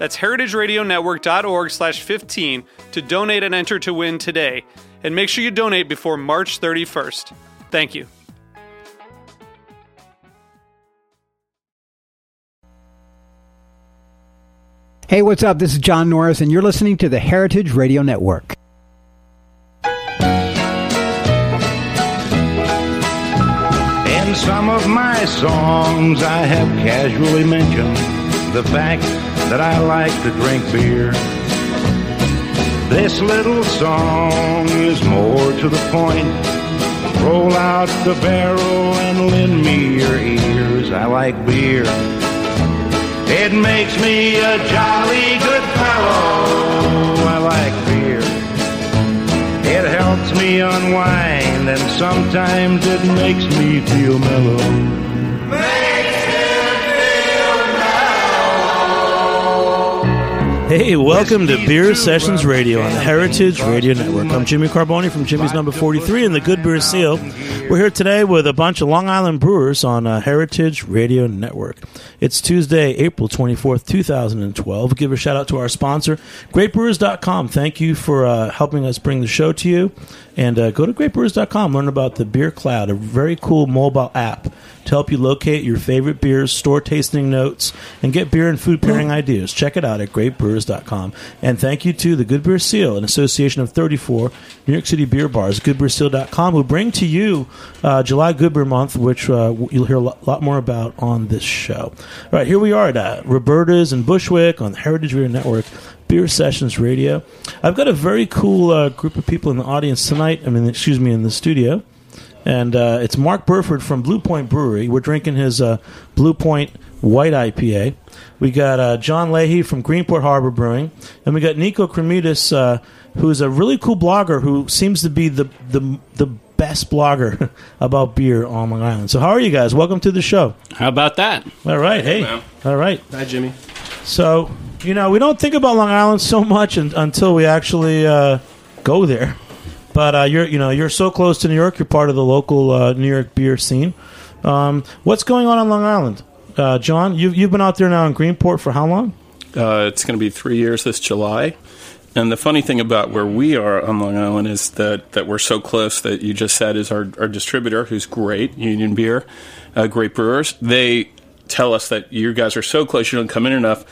That's heritageradionetwork.org slash 15 to donate and enter to win today. And make sure you donate before March 31st. Thank you. Hey, what's up? This is John Norris, and you're listening to the Heritage Radio Network. In some of my songs, I have casually mentioned the fact that I like to drink beer. This little song is more to the point. Roll out the barrel and lend me your ears. I like beer. It makes me a jolly good fellow. I like beer. It helps me unwind and sometimes it makes me feel mellow. Hey, welcome to Beer Sessions Radio on the Heritage Radio Network. I'm Jimmy Carbone from Jimmy's Number 43 and the Good Beer Seal. We're here today with a bunch of Long Island brewers on uh, Heritage Radio Network. It's Tuesday, April 24th, 2012. Give a shout out to our sponsor, greatbrewers.com. Thank you for uh, helping us bring the show to you. And uh, go to greatbrewers.com, learn about the Beer Cloud, a very cool mobile app to help you locate your favorite beers, store tasting notes, and get beer and food pairing ideas. Check it out at greatbrewers.com. And thank you to the Good Beer Seal, an association of 34 New York City beer bars, goodbeerseal.com, who bring to you uh, July Good Beer Month, which uh, you'll hear a lot, more about on this show. All right, here we are at uh, Roberta's in Bushwick on the Heritage Radio Network. Beer Sessions Radio. I've got a very cool uh, group of people in the audience tonight. I mean, excuse me, in the studio and uh, it's Mark Burford from Blue Point Brewery. We're drinking his uh, Blue Point White IPA. We got uh, John Liegey from Greenport Harbor Brewing, and we got Niko Krommydas, uh, who's a really cool blogger who seems to be the the the best blogger about beer on Long Island. So, how are you guys? Welcome to the show. How about that? All right, hey, man. all right. Hi, Jimmy. So, you know, we don't think about Long Island so much un- until we actually uh, go there. But uh, you're, you know, you're so close to New York. You're part of the local uh, New York beer scene. Um, what's going on on Long Island, uh, John? You've you've been out there now in Greenport for how long? Uh, it's going to be three years this July. And the funny thing about where we are on Long Island is that, that we're so close that you just said is our, our distributor, who's great, Union Beer, uh, great brewers. They tell us that you guys are so close, you don't come in enough.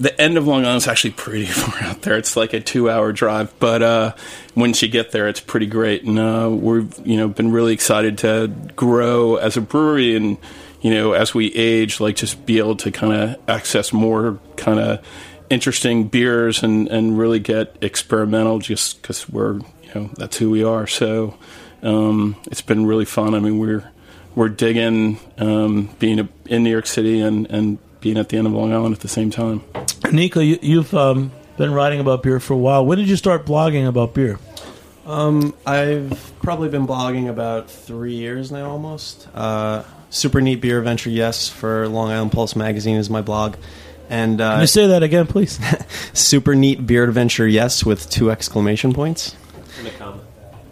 The end of Long Island is actually pretty far out there. It's like a two-hour drive, but uh, once you get there, it's pretty great. And uh, we've you know been really excited to grow as a brewery, and you know as we age, like just be able to kind of access more kind of interesting beers and, and really get experimental just because we're you know that's who we are so um, it's been really fun I mean we're we're digging um, being in New York City and, and being at the end of Long Island at the same time Niko, you, you've um, been writing about beer for a while. When did you start blogging about beer? Um, I've probably been blogging about three years now, almost. Uh, Super neat beer adventure, yes, for Long Island Pulse magazine is my blog, and uh, Can you say that again, please? super neat beer adventure, yes, with two exclamation points And a comma.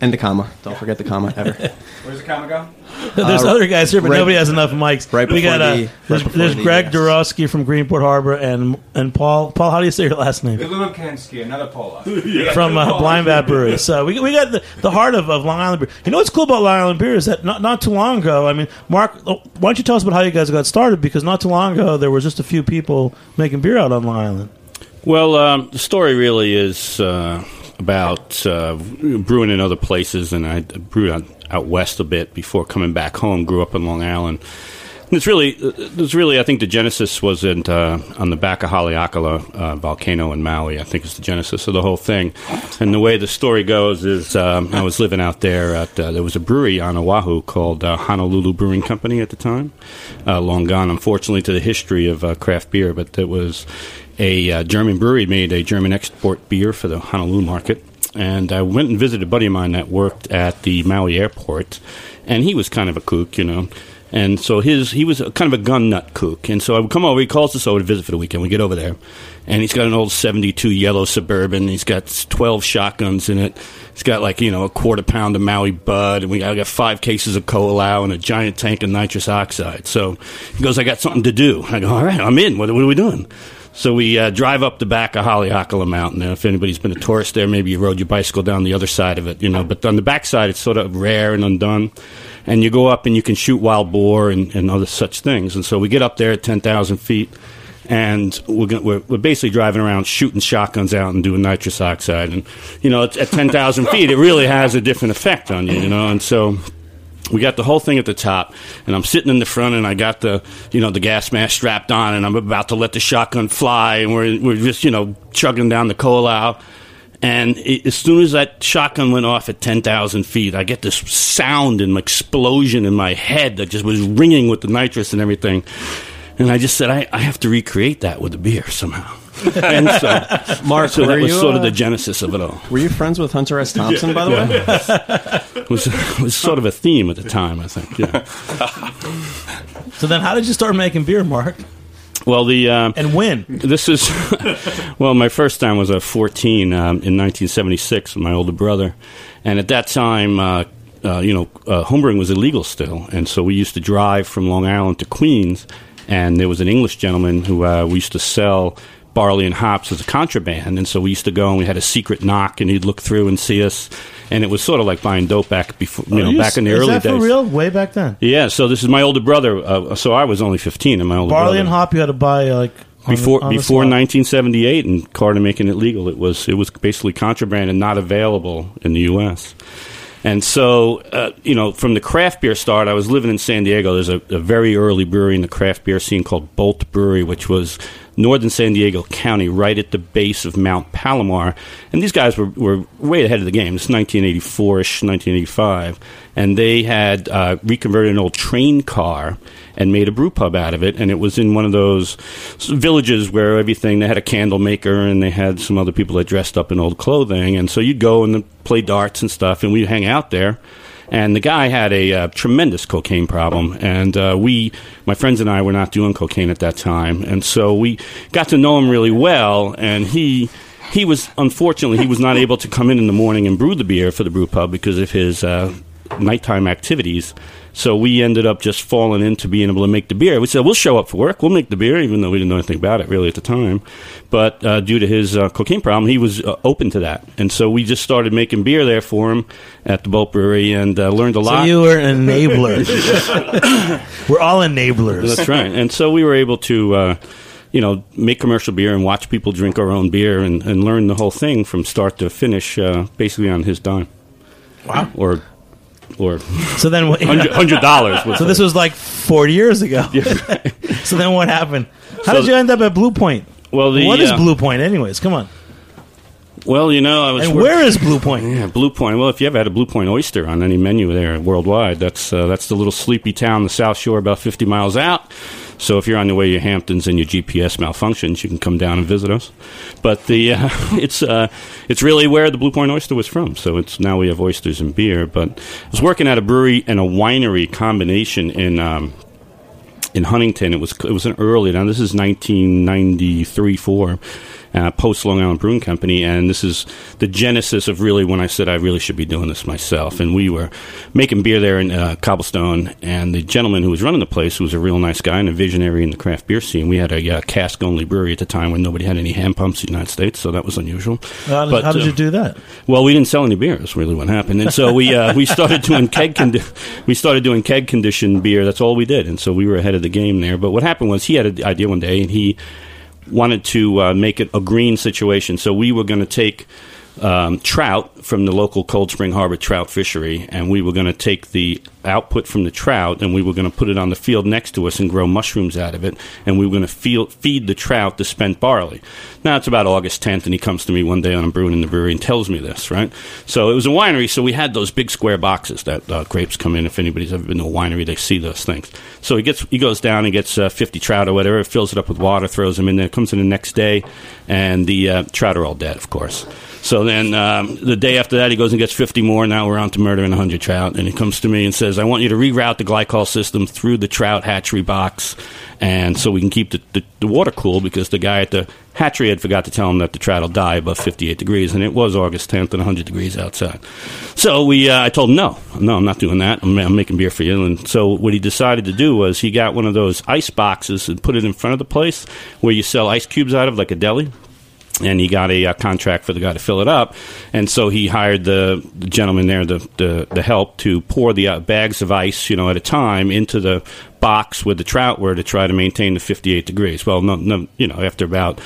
And a comma. Don't forget the comma ever. Where's the comma go? There's Uh, other guys here, but right- nobody has enough mics. right we got before uh, the- there's, before there's the Greg yes. Soroski from Greenport Harbor and and Paul. Paul, how do you say your last name? Dlugokencky, another Pola. from uh, Blind Bat Brewery. So we, we got the, the heart of, of Long Island beer. You know what's cool about Long Island beer is that not, not too long ago, I mean, Mark, oh, why don't you tell us about how you guys got started? Because not too long ago, there was just a few people making beer out on Long Island. Well, um, the story really is uh, about uh, brewing in other places, and I brewed out, out west a bit before coming back home. Grew up in Long Island. And it's really, it's really. I think the genesis was in, uh, on the back of Haleakala uh, volcano in Maui. I think is the genesis of the whole thing. And the way the story goes is, um, I was living out there. At, uh, there was a brewery on Oahu called uh, Honolulu Brewing Company at the time. Uh, long gone, unfortunately, to the history of uh, craft beer. But it was a uh, German brewery made a German export beer for the Honolulu market. And I went and visited a buddy of mine that worked at the Maui airport, and he was kind of a kook, you know. And so his he was a, kind of a gun nut kook. And so I would come over. He calls us over to visit for the weekend. We get over there, and he's got an old '72 yellow suburban. He's got 12 shotguns in it. He's got like you know a quarter pound of Maui Bud, and we I got five cases of Cola and a giant tank of nitrous oxide. So he goes, "I got something to do." I go, "All right, I'm in. What, what are we doing?" So we uh, drive up the back of Haleakala Mountain. Now, if anybody's been a tourist there, maybe you rode your bicycle down the other side of it, you know. But on the back side, it's sort of rare and undone. And you go up and you can shoot wild boar and, and other such things. And so we get up there at 10,000 feet, and we're, go- we're, we're basically driving around shooting shotguns out and doing nitrous oxide. And, you know, at, at 10,000 feet, it really has a different effect on you, you know. And so we got the whole thing at the top, and I'm sitting in the front, and I got the you know the gas mask strapped on, and I'm about to let the shotgun fly, and we're we're just you know chugging down the cola. And it, as soon as that shotgun went off at ten thousand feet, I get this sound and explosion in my head that just was ringing with the nitrous and everything. And I just said, I, I have to recreate that with a beer somehow. and so, Mark, so that was you, sort of uh, the genesis of it all. Were you friends with Hunter S. Thompson, by the way? It was, it was sort of a theme at the time, I think. Yeah. So then, how did you start making beer, Mark? Well, the um, And when? this is well, my first time was at 14 um, in 1976 with my older brother, and at that time, uh, uh, you know, uh, homebrewing was illegal still, and so we used to drive from Long Island to Queens, and there was an English gentleman who uh, we used to sell barley and hops as a contraband, and so we used to go and we had a secret knock, and he'd look through and see us, and it was sort of like buying dope back before, you know, you back in the early is that days. for real? Way back then. Yeah, so this is my older brother. Uh, so I was only 15, and my older Barley brother and hop, you had to buy uh, like before the before 1978 and Carter making it legal, it was it was basically contraband and not available in the U.S. And so, uh, you know, from the craft beer start, I was living in San Diego. There's a, a very early brewery in the craft beer scene called Bolt Brewery, which was northern San Diego County, right at the base of Mount Palomar. And these guys were, were way ahead of the game. It's 1984ish, 1985. And they had uh, reconverted an old train car and made a brew pub out of it. And it was in one of those villages where everything, they had a candle maker and they had some other people that dressed up in old clothing. And so you'd go and play darts and stuff, and we'd hang out there. And the guy had a uh, tremendous cocaine problem, and uh, we, my friends and I, were not doing cocaine at that time, and so we got to know him really well. And he, he was unfortunately he was not able to come in in the morning and brew the beer for the brew pub because of his uh, nighttime activities. So we ended up just falling into being able to make the beer. We said we'll show up for work, we'll make the beer, even though we didn't know anything about it really at the time. But uh, due to his uh, cocaine problem, he was uh, open to that, and so we just started making beer there for him at the Boat Brewery and uh, learned a So lot. you were an enabler. we're all enablers. That's right. And so we were able to, uh, you know, make commercial beer and watch people drink our own beer and, and learn the whole thing from start to finish, uh, basically on his dime. Wow. Or, or So then, what, hundred dollars. so this was like forty years ago. so then, what happened? How So- did you end up at Blue Point? well. The, what is uh, Blue Point, anyways? Come on. Well, you know, I was. And work- where is Blue Point? Yeah, Blue Point. Well, if you ever had a Blue Point oyster on any menu there worldwide, that's uh, that's the little sleepy town, the South Shore, about fifty miles out. So if you're on the way to Hamptons and your GPS malfunctions, you can come down and visit us. But the uh, it's uh, it's really where the Blue Point oyster was from. So it's now we have oysters and beer. But I was working at a brewery and a winery combination in. Um, in Huntington. It was it was an early now. This is 1993 four, uh, post Long Island Brewing Company, and this is the genesis of really when I said I really should be doing this myself. And we were making beer there in uh, Cobblestone, and the gentleman who was running the place, who was a real nice guy and a visionary in the craft beer scene. We had a uh, cask only brewery at the time when nobody had any hand pumps in the United States, so that was unusual. How did, But, how did uh, you do that? well, we didn't sell any beer. That's really what happened. And so we uh, we started doing keg condi- we started doing keg conditioned beer. That's all we did. And so we were ahead of the game there. But what happened was he had an idea one day, and he wanted to uh, make it a green situation. So we were going to take um, trout from the local Cold Spring Harbor trout fishery, and we were going to take the output from the trout and we were going to put it on the field next to us and grow mushrooms out of it, and we were going to feed the trout the spent barley. Now it's about August 10th, and he comes to me one day when I'm brewing in the brewery and tells me this, right? So it was a winery, so we had those big square boxes that uh, grapes come in. If anybody's ever been to a winery, they see those things. So he gets, he goes down and gets uh, 50 trout or whatever, fills it up with water, throws them in there, comes in the next day, and the uh, trout are all dead, of course. So then um, the day after that, he goes and gets 50 more. Now we're on to murdering 100 trout. And he comes to me and says, I want you to reroute the glycol system through the trout hatchery box. And so we can keep the, the, the water cool because the guy at the hatchery had forgot to tell him that the trout will die above 58 degrees. And it was August 10th and 100 degrees outside. So we, uh, I told him, no, no, I'm not doing that. I'm, I'm making beer for you. And so what he decided to do was he got one of those ice boxes and put it in front of the place where you sell ice cubes out of, like a deli and he got a, uh contract for the guy to fill it up, and so he hired the, the gentleman there, the, the the help, to pour the uh, bags of ice, you know, at a time into the box with the trout were to try to maintain the 58 degrees. Well, no, no you know, after about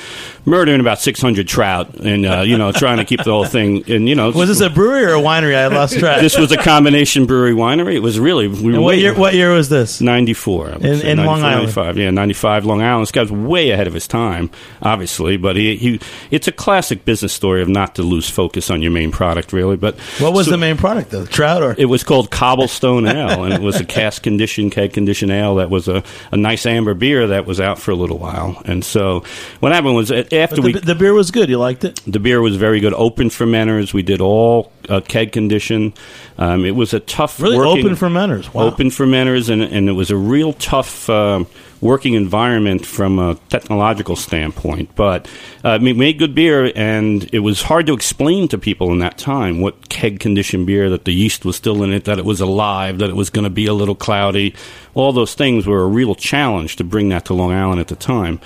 murdering about 600 trout, and uh, you know, trying to keep the whole thing, and you know, Was this a brewery or a winery? I lost track. this was a combination brewery winery. It was really we were what year? What year was this? 94. I In- in 94, Long Island. 95. Yeah, 95 Long Island. This guy's way ahead of his time, obviously, but he, he it's a classic business story of not to lose focus on your main product, really. But What was so- the main product though? Trout or It was called Cobblestone Ale, and it was a cask condition, keg condition ale that was a, a nice amber beer that was out for a little while. And so what happened was after But we the, the beer was good. You liked it. the beer was very good. Open fermenters. We did all uh, keg condition. Um, it was a tough, Really working, open fermenters. Wow. open fermenters, and, and it was a real tough um working environment from a technological standpoint. But uh, we made good beer, and it was hard to explain to people in that time what keg conditioned beer that the yeast was still in it, that it was alive, that it was going to be a little cloudy. All those things were a real challenge to bring that to Long Island at the time.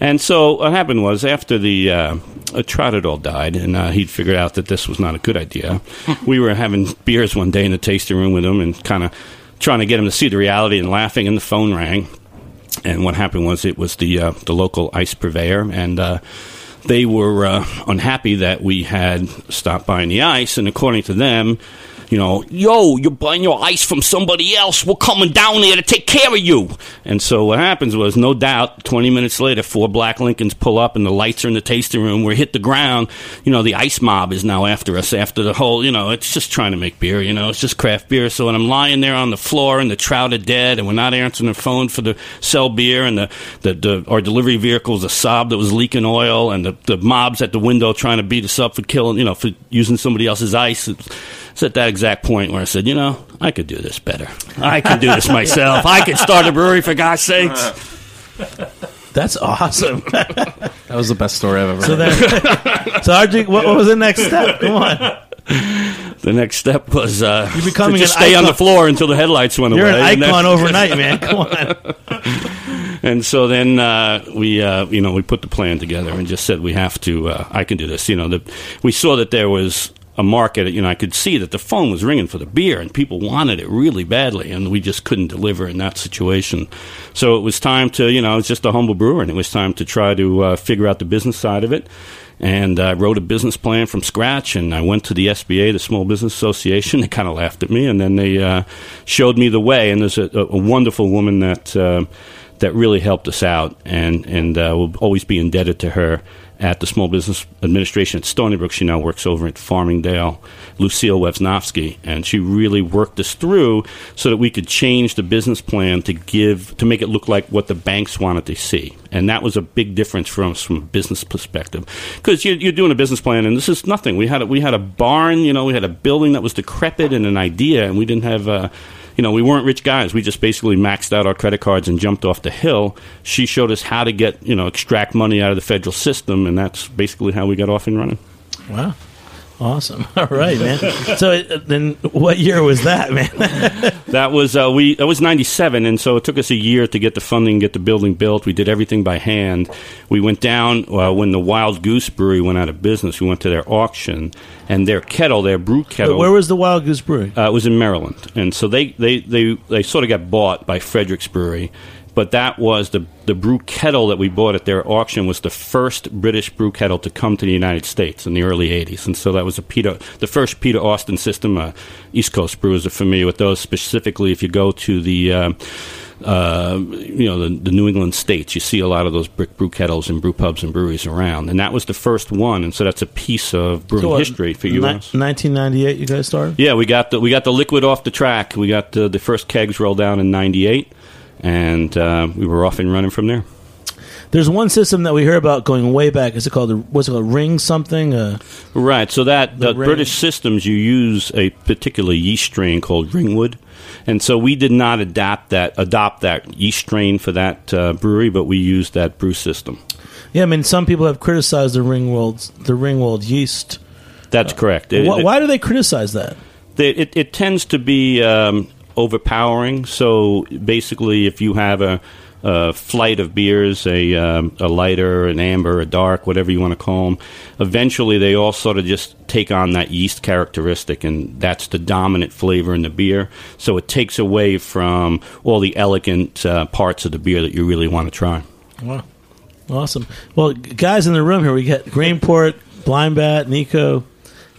And so what happened was after the uh, Trout all died, and uh, he'd figured out that this was not a good idea. we were having beers one day in the tasting room with him, and kind of trying to get him to see the reality, and laughing. And the phone rang, and what happened was it was the uh, the local ice purveyor, and uh, they were uh, unhappy that we had stopped buying the ice, and according to them. You know, yo, you're buying your ice from somebody else. We're coming down there to take care of you. And so what happens was, no doubt, 20 minutes later, four black Lincolns pull up and the lights are in the tasting room. We hit the ground. You know, the ice mob is now after us after the whole, you know, it's just trying to make beer, you know, it's just craft beer. So when I'm lying there on the floor and the trout are dead and we're not answering the phone for the sell beer and the, the, the our delivery vehicles, a Saab that was leaking oil and the, the mobs at the window trying to beat us up for killing, you know, for using somebody else's ice. It's, it's at that exact point where I said, you know, I could do this better. I can do this myself. I could start a brewery for God's sakes. That's awesome. That was the best story I've ever so heard. then, so how'd what, what was the next step? Come on. The next step was uh, You're becoming to just an stay on the floor until the headlights went away. You're away. an and that's- icon overnight, man. Come on. And so then uh, we, uh, you know, we put the plan together and just said we have to. Uh, I can do this. You know, the, we saw that there was a market. You know, I could see that the phone was ringing for the beer, and people wanted it really badly, and we just couldn't deliver in that situation. So it was time to, you know, I was just a humble brewer, and it was time to try to uh, figure out the business side of it. And I wrote a business plan from scratch, and I went to the SBA, the Small Business Association. They kind of laughed at me, and then they uh, showed me the way. And there's a, a wonderful woman that uh, that really helped us out, and and uh, we'll always be indebted to her at the Small Business Administration at Stony Brook. She now works over at Farmingdale, Lucille Websnowski, and she really worked us through so that we could change the business plan to give to make it look like what the banks wanted to see. And that was a big difference us from a business perspective, because you're, you're doing a business plan, and this is nothing. We had a, we had a barn, you know, we had a building that was decrepit and an idea, and we didn't have. Uh, you know, we weren't rich guys. We just basically maxed out our credit cards and jumped off the hill. She showed us how to get, you know, extract money out of the federal system, and that's basically how we got off and running. Wow. Awesome. All right, man. So uh, then what year was that, man? That was uh, we. That was '97, and so it took us a year to get the funding, get the building built. We did everything by hand. We went down uh, when the Wild Goose Brewery went out of business. We went to their auction, and their kettle, their brew kettle, Where was the Wild Goose Brewery? Uh, it was in Maryland, and so they, they, they, they sort of got bought by Fredericks Brewery. But that was the the brew kettle that we bought at their auction was the first British brew kettle to come to the United States in the early '80s, and so that was a Peter, the first Peter Austin system. Uh, East Coast brewers are familiar with those. Specifically, if you go to the uh, uh, you know the, the New England states, you see a lot of those brick brew kettles and brew pubs and breweries around, and that was the first one, and so that's a piece of brewing So what, history for you. ni- 1998, you guys started? Yeah, we got the we got the liquid off the track. We got the, the first kegs rolled down in '98, and uh, we were off and running from there. There's one system that we hear about going way back. Is it called what's it called? Ring something? Uh, Right. So that The the British systems, you use a particular yeast strain called Ringwood, and so we did not adapt that adopt that yeast strain for that uh, brewery, but we used that brew system. yeah, I mean, some people have criticized the Ringwood the Ringwood yeast. That's correct. It- Why, it- why do they criticize that? They, it, it tends to be um, overpowering. So basically, if you have a, a flight of beers, a, um, a lighter, an amber, a dark, whatever you want to call them, eventually they all sort of just take on that yeast characteristic, and that's the dominant flavor in the beer. So it takes away from all the elegant uh, parts of the beer that you really want to try. Wow, awesome. Well, guys in the room here, we got Greenport, Blind Bat, Niko.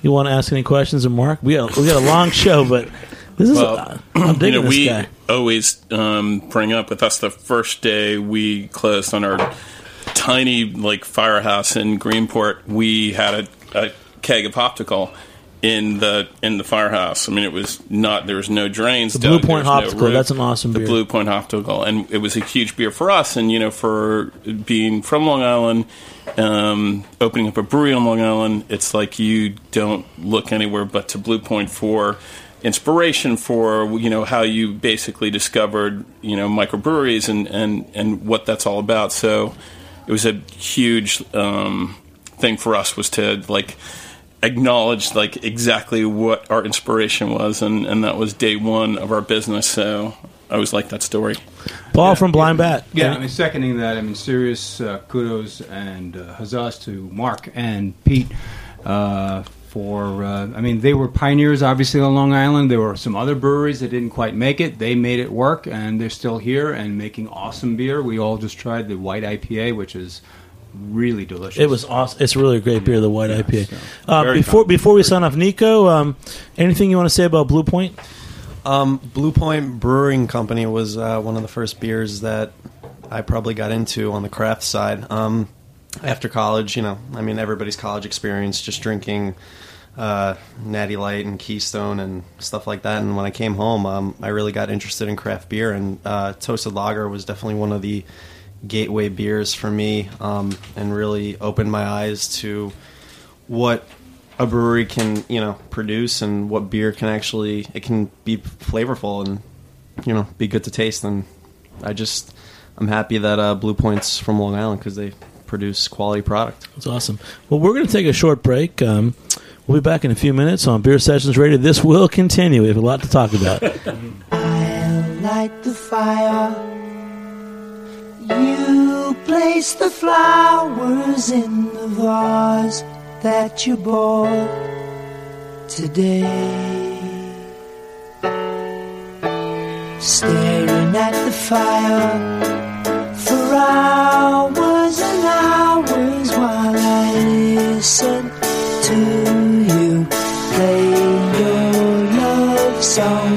You want to ask any questions of Mark? We got we got a long show, but this is Well, I'm you know, this we guy. always um, bring up with us the first day we closed on our tiny like firehouse in Greenport. We had a, a keg of Hoptical in the in the firehouse. I mean, it was not there was no drains. The Blue Point was no that's an awesome The beer. Blue Point Hoptical, and it was a huge beer for us. And you know, for being from Long Island, um, opening up a brewery on Long Island, it's like you don't look anywhere but to Blue Point for inspiration for you know how you basically discovered you know microbreweries and and and what that's all about. So it was a huge um, thing for us was to like acknowledge like exactly what our inspiration was and and that was day one of our business so i always like that story Paul from Blind Bat. Yeah, I mean, seconding that, I mean, serious uh, kudos and uh, huzzas to Mark and Pete uh, for, uh, I mean, they were pioneers, obviously, on Long Island. There were some other breweries that didn't quite make it. They made it work, and they're still here and making awesome beer. We all just tried the white IPA, which is really delicious. It was awesome. It's really a great beer, the White IPA. so, Uh, before fun. before we sign off, Niko, um, anything you want to say about Blue Point? Um, Blue Point Brewing Company was uh, one of the first beers that I probably got into on the craft side. Um, after college, you know, I mean, everybody's college experience, just drinking uh, Natty Light and Keystone and stuff like that. And when I came home, um, I really got interested in craft beer, and uh, Toasted Lager was definitely one of the gateway beers for me, um, and really opened my eyes to what a brewery can you know produce and what beer can actually it can be flavorful and you know be good to taste and I just I'm happy that uh, Blue Point's from Long Island because they produce quality product. That's awesome. Well, we're going to take a short break. Um, we'll be back in a few minutes on Beer Sessions Radio. This will continue. We have a lot to talk about. I'll light the fire. You place the flowers in the vase that you bought today. Staring at the fire for hours listen to you. Play your love songs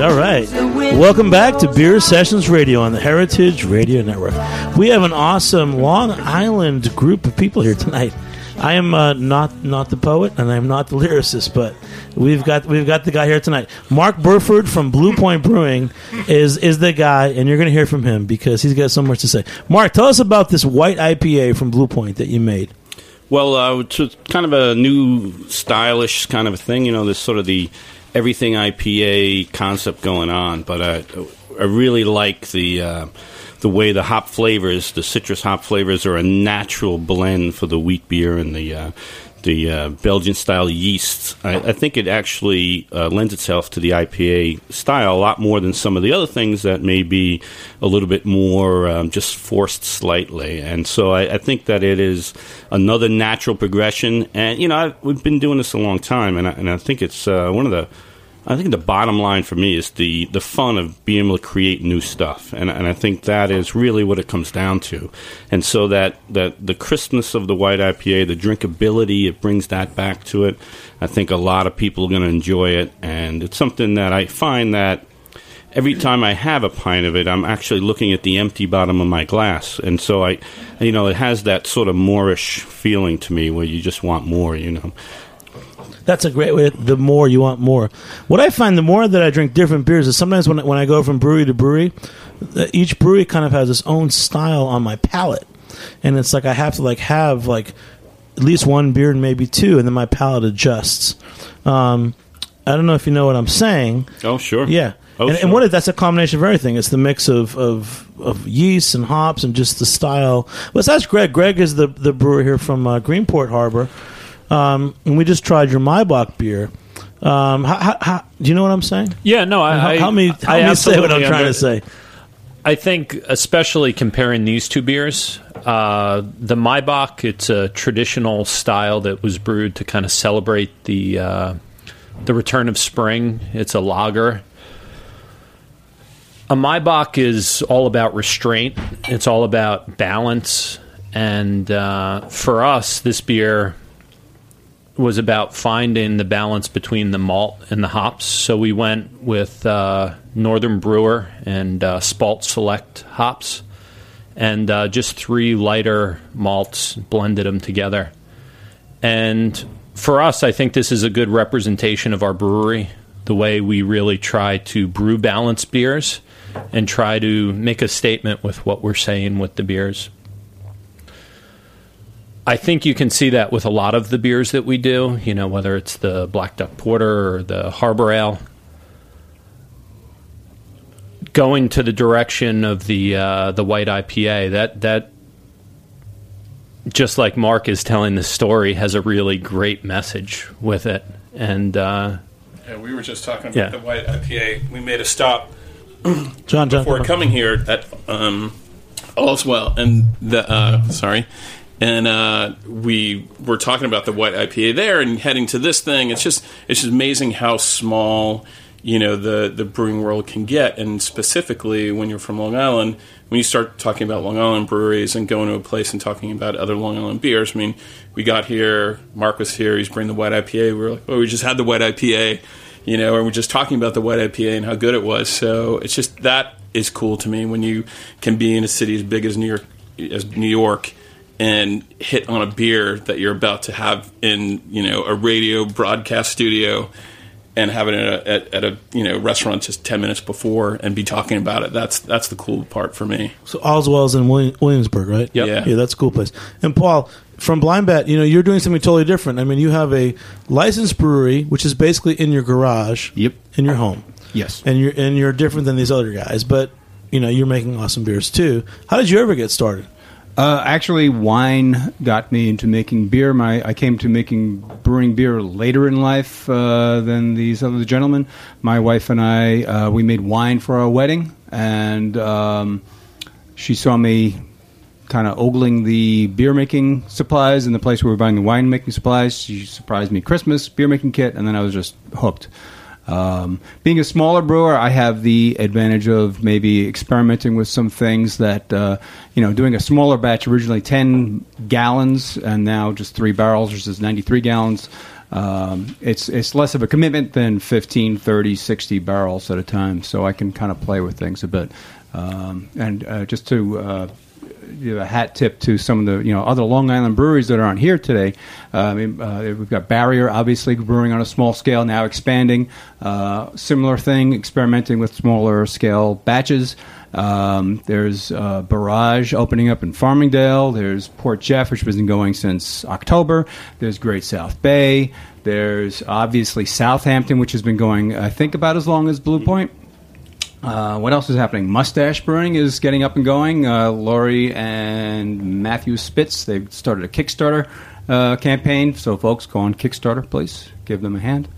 all right. Welcome back to Beer Sessions Radio on the Heritage Radio Network. We have an awesome Long Island group of people here tonight. I am uh, not not the poet and I am not the lyricist, but we've got we've got the guy here tonight. Mark Burford from Blue Point Brewing is is the guy, and you're going to hear from him because he's got so much to say. Mark, tell us about this white IPA from Blue Point that you made. Well, uh, it's kind of a new stylish kind of a thing. You know, this sort of the everything IPA concept going on, but uh, I really like the uh, the way the hop flavors, the citrus hop flavors, are a natural blend for the wheat beer and the uh, the uh, Belgian style yeasts. I, I think it actually uh, lends itself to the IPA style a lot more than some of the other things that may be a little bit more um, just forced slightly. And so I, I think that it is another natural progression. And you know, I've, we've been doing this a long time, and I, and I think it's uh, one of the I think the bottom line for me is the, the fun of being able to create new stuff, and and I think that is really what it comes down to, and so that that the crispness of the white IPA, the drinkability, it brings that back to it. I think a lot of people are going to enjoy it, and it's something that I find that every time I have a pint of it, I'm actually looking at the empty bottom of my glass, and so I, you know, it has that sort of Moorish feeling to me where you just want more, you know. That's a great way. The more you want more. What I find the more that I drink different beers is sometimes when when I go from brewery to brewery, each brewery kind of has its own style on my palate, and it's like I have to like have like at least one beer and maybe two, and then my palate adjusts. Um, I don't know if you know what I'm saying. Oh, sure. Yeah. Oh, and, sure. and what if that's a combination of everything? It's the mix of, of, of yeast and hops and just the style. Let's ask Greg. Greg is the, the brewer here from uh, Greenport Harbor. Um, and we just tried your Maibock beer. Um, how, how, how, do you know what I'm saying? Yeah, no, I, I help me, help I me say what I'm trying under- to say. I think, especially comparing these two beers, uh, the Maibock, it's a traditional style that was brewed to kind of celebrate the uh, the return of spring. It's a lager. A Maibock is all about restraint. It's all about balance, and uh, for us, this beer was about finding the balance between the malt and the hops. So we went with uh, Northern Brewer and uh, Spalt Select hops, and uh, just three lighter malts, blended them together. And for us, I think this is a good representation of our brewery, the way we really try to brew balanced beers and try to make a statement with what we're saying with the beers. I think you can see that with a lot of the beers that we do, you know, whether it's the Black Duck Porter or the Harbor Ale. Going to the direction of the uh, the white IPA, that that just like Mark is telling the story, has a really great message with it, and uh, Yeah, we were just talking about Yeah. the white IPA. We made a stop John, John, before come coming here at um, Oswald's, and the uh, sorry, and uh, we were talking about the white IPA there, and heading to this thing. It's just it's just amazing how small you know the the brewing world can get, and specifically when you're from Long Island. When you start talking about Long Island breweries and going to a place and talking about other Long Island beers, I mean, we got here. Mark was here. He's bringing the white IPA. We were like, oh, we just had the white IPA you know, and we're just talking about the white IPA and how good it was. So it's just that is cool to me when you can be in a city as big as New York, as New York, and hit on a beer that you're about to have in you know a radio broadcast studio, and have it at a, at, at a you know restaurant just ten minutes before and be talking about it. That's that's the cool part for me. So Oswald's in William, Williamsburg, right? Yep. Yeah. Yeah, that's a cool place. And Paul, from Blind Bat, you know, you're doing something totally different. I mean, you have a licensed brewery, which is basically in your garage, Yep. in your home, Yes. and you're and you're different than these other guys. But you know, you're making awesome beers too. How did you ever get started? Uh, actually, wine got me into making beer. My I came to making brewing beer later in life uh, than these other gentlemen. My wife and I uh, we made wine for our wedding, and um, she saw me kind of ogling the beer making supplies in the place where we were buying the wine making supplies. She surprised me Christmas beer making kit, and then I was just hooked. Um, being a smaller brewer, I have the advantage of maybe experimenting with some things that, uh, you know, doing a smaller batch, originally 10 gallons, and now just three barrels, is 93 gallons. Um, it's, it's less of a commitment than 15, 30, 60 barrels at a time, so I can kind of play with things a bit. Um, and uh, just to uh, give a hat tip to some of the you know other Long Island breweries that aren't here today. Uh, I mean, uh, we've got Barrier, obviously brewing on a small scale, now expanding. Uh, similar thing, experimenting with smaller scale batches. Um, there's uh, Barrage opening up in Farmingdale. There's Port Jeff, which has been going since October. There's Great South Bay. There's obviously Southampton, which has been going, I think, about as long as Blue Point. Uh, what else is happening? Mustache Brewing is getting up and going. Uh, Lori and Matthew Spitz, they've started a Kickstarter uh, campaign. So folks, go on Kickstarter, please give them a hand.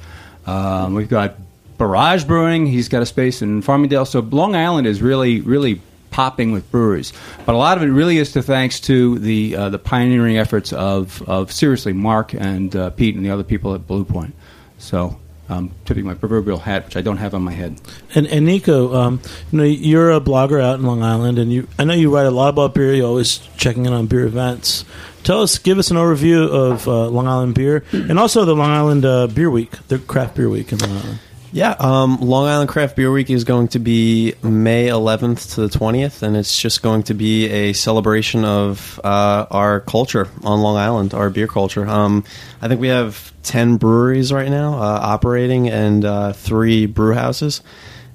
Um, we've got Barrage Brewing. He's got a space in Farmingdale. So Long Island is really, really popping with breweries. But a lot of it really is to thanks to the uh, the pioneering efforts of, of seriously Mark and uh, Pete and the other people at Blue Point. So um, tipping my proverbial hat, which I don't have on my head. And, and Niko, um, you know, you're a blogger out in Long Island, and you I know you write a lot about beer. You're always checking in on beer events. Tell us, give us an overview of uh, Long Island beer, and also the Long Island uh, Beer Week, the craft beer week in Long Island. Yeah, um, Long Island Craft Beer Week is going to be May 11th to the 20th, and it's just going to be a celebration of uh, our culture on Long Island, our beer culture. Um, I think we have 10 breweries right now uh, operating and uh, three brew houses,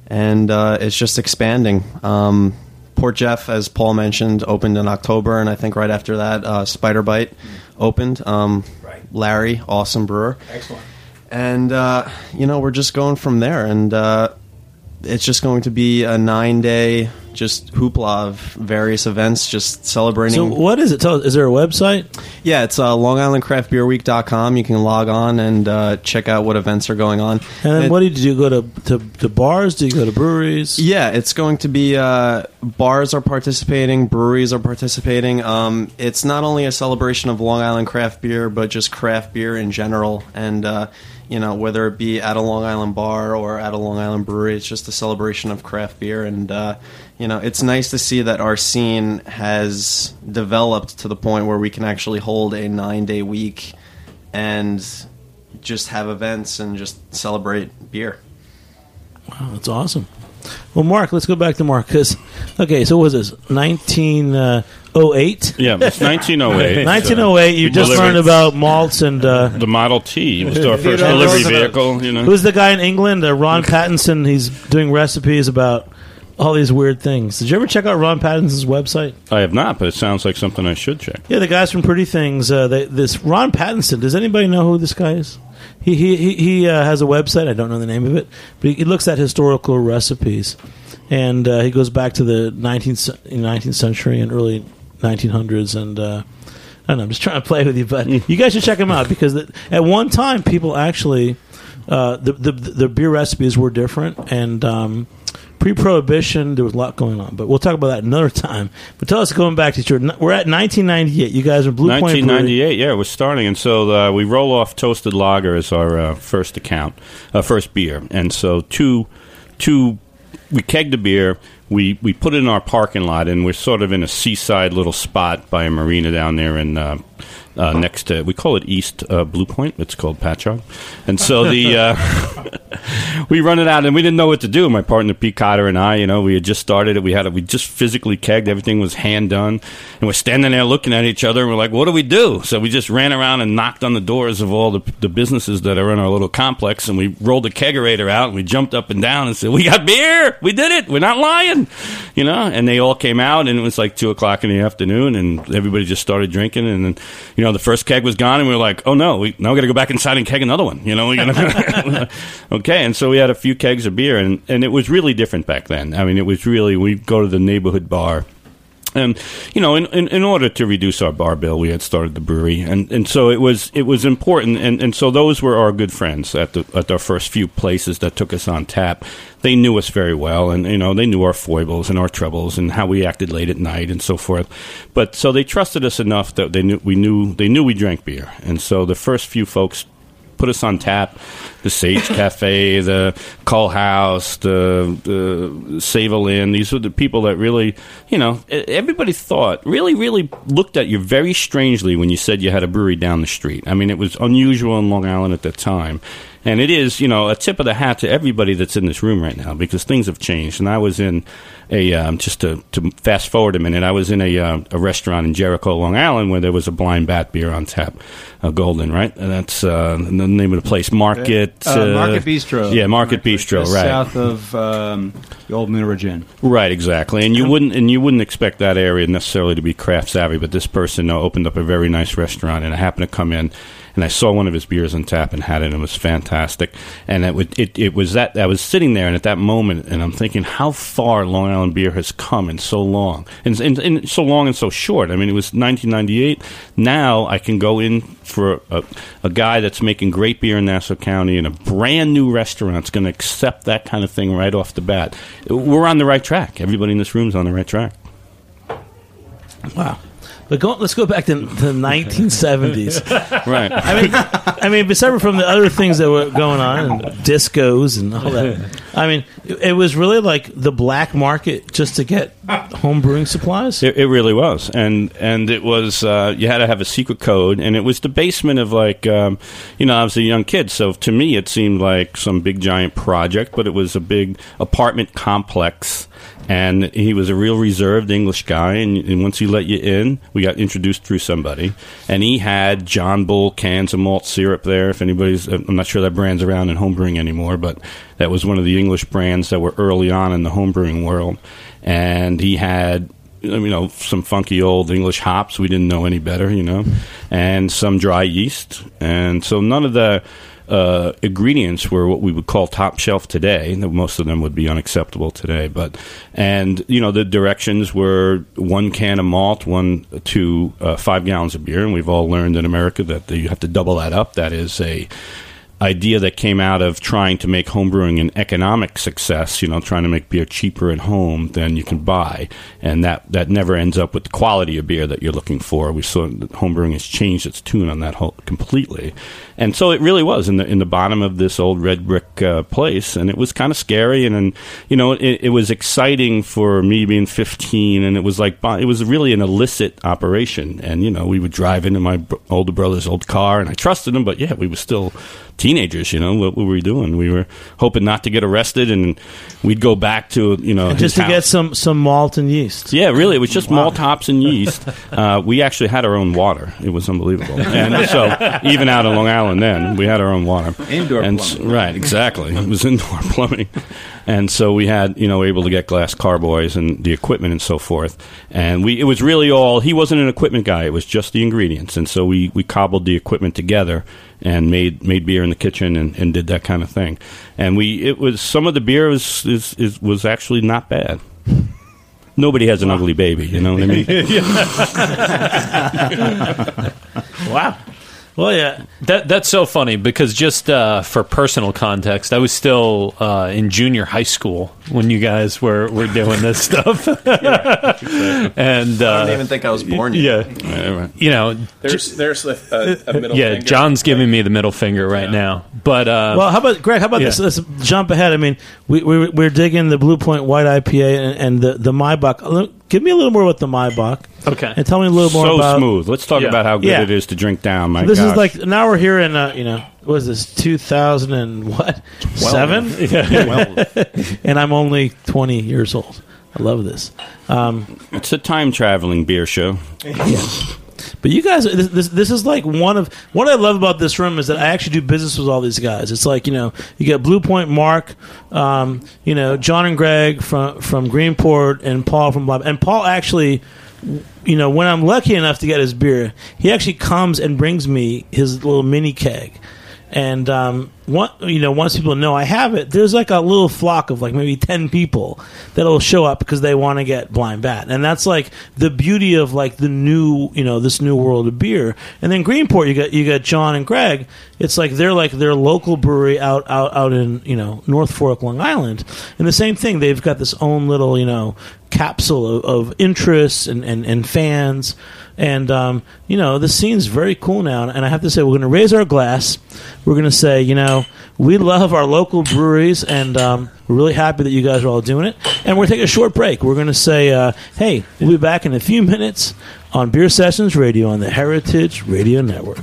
and uh, it's just expanding. Um, Port Jeff, as Paul mentioned, opened in October, and I think right after that, uh, Spider Bite opened. Um, Larry, awesome brewer. Excellent. And, uh, you know, we're just going from there. And uh, it's just going to be a nine day just hoopla of various events, just celebrating. So, what is it? Tell is there a website? Yeah, it's uh, LongIslandCraftBeerWeek.com. You can log on and uh, check out what events are going on. And then It- what do you do? You go to, to, to bars? Do you go to breweries? Yeah, it's going to be uh, bars are participating, breweries are participating. Um, it's not only a celebration of Long Island craft beer, but just craft beer in general. And uh, you know, whether it be at a Long Island bar or at a Long Island brewery, it's just a celebration of craft beer. And uh, you know, it's nice to see that our scene has developed to the point where we can actually hold a nine day week and just have events and just celebrate beer. Wow, that's awesome. Well, Mark, let's go back to Mark because okay, so what was this 1908? Yeah, it's 1908. 1908. You just learned about malts and uh, the Model T. It was our first delivery vehicle. You know, Who's the guy in England? Uh, Ron Pattinson. He's doing recipes about all these weird things. Did you ever check out Ron Pattinson's website? I have not, but it sounds like something I should check. Yeah, the guys from Pretty Things. Uh, they, this Ron Pattinson. Does anybody know who this guy is? He he he, he uh, has a website. I don't know the name of it, but he, he looks at historical recipes, and uh, he goes back to the 19th, 19th century and early 1900s. And uh, I don't know. I'm just trying to play with you, but you guys should check him out because the, at one time people actually uh, the, the the beer recipes were different and. Um, Pre-prohibition, there was a lot going on, but we'll talk about that another time. But tell us, going back to your, we're at 1998. You guys are Blue Point 1998, yeah, we're starting, and so uh, we roll off toasted lager as our uh, first account, uh, first beer, and so two, two, we kegged the beer, we we put it in our parking lot, and we're sort of in a seaside little spot by a marina down there in. Uh, next to we call it East uh, Blue Point. It's called Patchogue, and so the uh, we run it out, and we didn't know what to do. My partner Pete Cotter and I, you know, we had just started it. We had it. We just physically kegged. Everything was hand done, and we're standing there looking at each other, and we're like, "What do we do?" So we just ran around and knocked on the doors of all the, the businesses that are in our little complex, and we rolled a kegerator out, and we jumped up and down and said, "We got beer! We did it! We're not lying!" You know, and they all came out, and it was like two o'clock in the afternoon, and everybody just started drinking, and then, you know, the first keg was gone, and we were like, "Oh no, we now we got to go back inside and keg another one." You know, gotta okay, and so we had a few kegs of beer, and and it was really different back then. I mean, it was really we'd go to the neighborhood bar. And you know, in, in, in order to reduce our bar bill, we had started the brewery, and, and so it was it was important, and, and so those were our good friends at the at our first few places that took us on tap. They knew us very well, and you know they knew our foibles and our troubles and how we acted late at night and so forth. But so they trusted us enough that they knew we knew they knew we drank beer, and so the first few folks put us on tap. The Sage Cafe, the Cull House, the, the Sable Inn. These were the people that really, you know, everybody thought, really, really looked at you very strangely when you said you had a brewery down the street. I mean, it was unusual in Long Island at that time. And it is, you know, a tip of the hat to everybody that's in this room right now because things have changed. And I was in a, um, just to, to fast forward a minute, I was in a, uh, a restaurant in Jericho, Long Island, where there was a blind bat beer on tap, uh, Golden, right? And that's uh, the name of the place, Market. Uh, Market Bistro. Yeah, Market Bistro, Just right. South of um, the old Milleridge Inn. Right, exactly, and you wouldn't and you wouldn't expect that area necessarily to be craft savvy, but this person uh, opened up a very nice restaurant, and I happened to come in, and I saw one of his beers on tap and had it, and it was fantastic. And it would, it, it was that I was sitting there, and at that moment, and I'm thinking how far Long Island beer has come in so long, and, and, and so long and so short. I mean, it was 1998. Now I can go in for a, a guy that's making great beer in Nassau County, and a brand new restaurant's going to accept that kind of thing right off the bat. We're on the right track. Everybody in this room's on the right track. Wow. But go, let's go back to the 1970s. Right. I mean, I mean, separate from the other things that were going on, and discos and all that. I mean, it, was really like the black market just to get home brewing supplies. It, it really was, and and it was uh, you had to have a secret code, and it was the basement of like um, you know I was a young kid, so to me it seemed like some big giant project, but it was a big apartment complex. And he was a real reserved English guy, and, and once he let you in, we got introduced through somebody. And he had John Bull cans of malt syrup there. If anybody's, I'm not sure that brand's around in homebrewing anymore, but that was one of the English brands that were early on in the homebrewing world. And he had you know some funky old English hops. We didn't know any better, you know, and some dry yeast, and so none of the uh, ingredients were what we would call top shelf today. Most of them would be unacceptable today, but and you know the directions were one can of malt, one to uh, five gallons of beer, and we've all learned in America that you have to double that up. That is a idea that came out of trying to make homebrewing an economic success, you know, trying to make beer cheaper at home than you can buy. And that, that never ends up with the quality of beer that you're looking for. We saw that homebrewing has changed its tune on that whole completely. And so it really was in the, in the bottom of this old red brick uh, place. And it was kind of scary. And, and you know, it, it was exciting for me being 15. And it was like, it was really an illicit operation. And, you know, we would drive into my older brother's old car and I trusted him, but yeah, we were still teenagers. You know, what, what were we doing? We were hoping not to get arrested, and we'd go back to you know just to house. get some some malt and yeast. Yeah, really, it was just malt hops and yeast. Uh, we actually had our own water. It was unbelievable. And so, even out on Long Island, then we had our own water. Indoor and, plumbing. Right, exactly. It was indoor plumbing, and so we had you know able to get glass carboys and the equipment and so forth. And we it was really all. He wasn't an equipment guy. It was just the ingredients, and so we we cobbled the equipment together and made made beer in the kitchen and, and did that kind of thing. And we it was some of the beer was is, is was actually not bad. Nobody has an ugly baby, you know what I mean? Wow. Well, yeah. That that's so funny because just uh, for personal context, I was still uh, in junior high school when you guys were, were doing this stuff, and uh, I don't even think I was born yet. yeah, you know, There's there's a, a, a middle finger. yeah, finger. John's giving me the middle finger right now, but uh, Well, how about Greg? How about Yeah. this? Let's jump ahead. I mean, we, we we're digging the Blue Point White IPA and, and the the Maibock. Give me a little more about the Maibock. Okay. and tell me a little more so about. smooth. Let's talk Yeah. about how good Yeah. it is to drink down. My This gosh. is like now we're here in uh, you know what is this two thousand and what seven, and I'm only twenty years old. I love this. Um, it's a time traveling beer show. But you guys, this, this this is like one of what I love about this room is that I actually do business with all these guys. It's like you know you get Blue Point Mark, um, you know John and Greg from from Greenport, and Paul from Bob. And Paul actually, you know, when I'm lucky enough to get his beer, he actually comes and brings me his little mini keg. And um, one, you know, once people know I have it, there's like a little flock of like maybe ten people that'll show up because they want to get blind bat, and that's like the beauty of like the new, you know, this new world of beer. And then Greenport, you got you got John and Greg. It's like they're like their local brewery out out out in you know North Fork, Long Island, and the same thing. They've got this own little you know capsule of, of interests and, and, and fans. And, um, you know, the scene's very cool now. And I have to say, we're going to raise our glass. We're going to say, you know, we love our local breweries, and um, we're really happy that you guys are all doing it. And we're take a short break. We're going to say, uh, hey, we'll be back in a few minutes on Beer Sessions Radio on the Heritage Radio Network.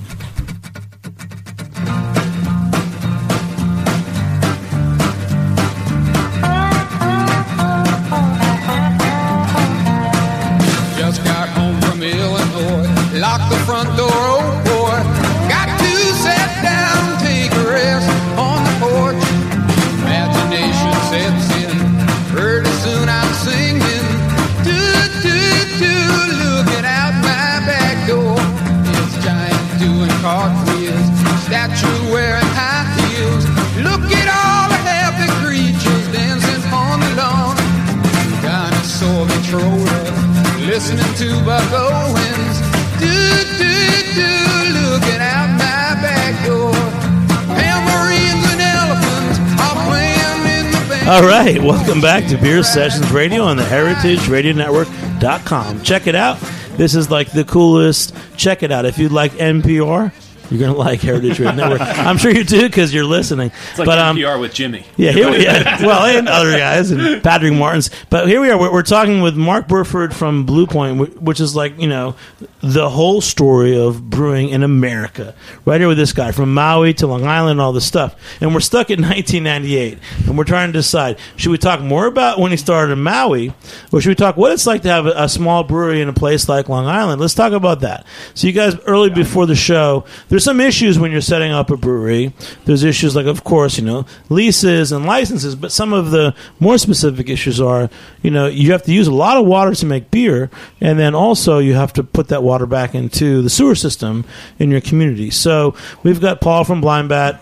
All right, welcome back to Beer Sessions Radio on the Heritage Radio Network.com. Check it out. This is like the coolest. Check it out. If you like NPR, you're going to like Heritage Radio Network. I'm sure you do because you're listening. It's like but um, NPR with Jimmy. yeah, here we yeah, well, and other guys and Patrick Martins. But here we are. We're, we're talking with Mark Burford from Blue Point, which is like you know the whole story of brewing in America. Right here with this guy from Maui to Long Island, and all this stuff. And we're stuck in 1998, and we're trying to decide: should we talk more about when he started in Maui, or should we talk what it's like to have a, a small brewery in a place like Long Island? Let's talk about that. So, you guys, early before the show, there's some issues when you're setting up a brewery. There's issues like, of course, you know, leases and licenses, but some of the more specific issues are, you know, you have to use a lot of water to make beer, and then also you have to put that water back into the sewer system in your community. So we've got Paul from Blind Bat.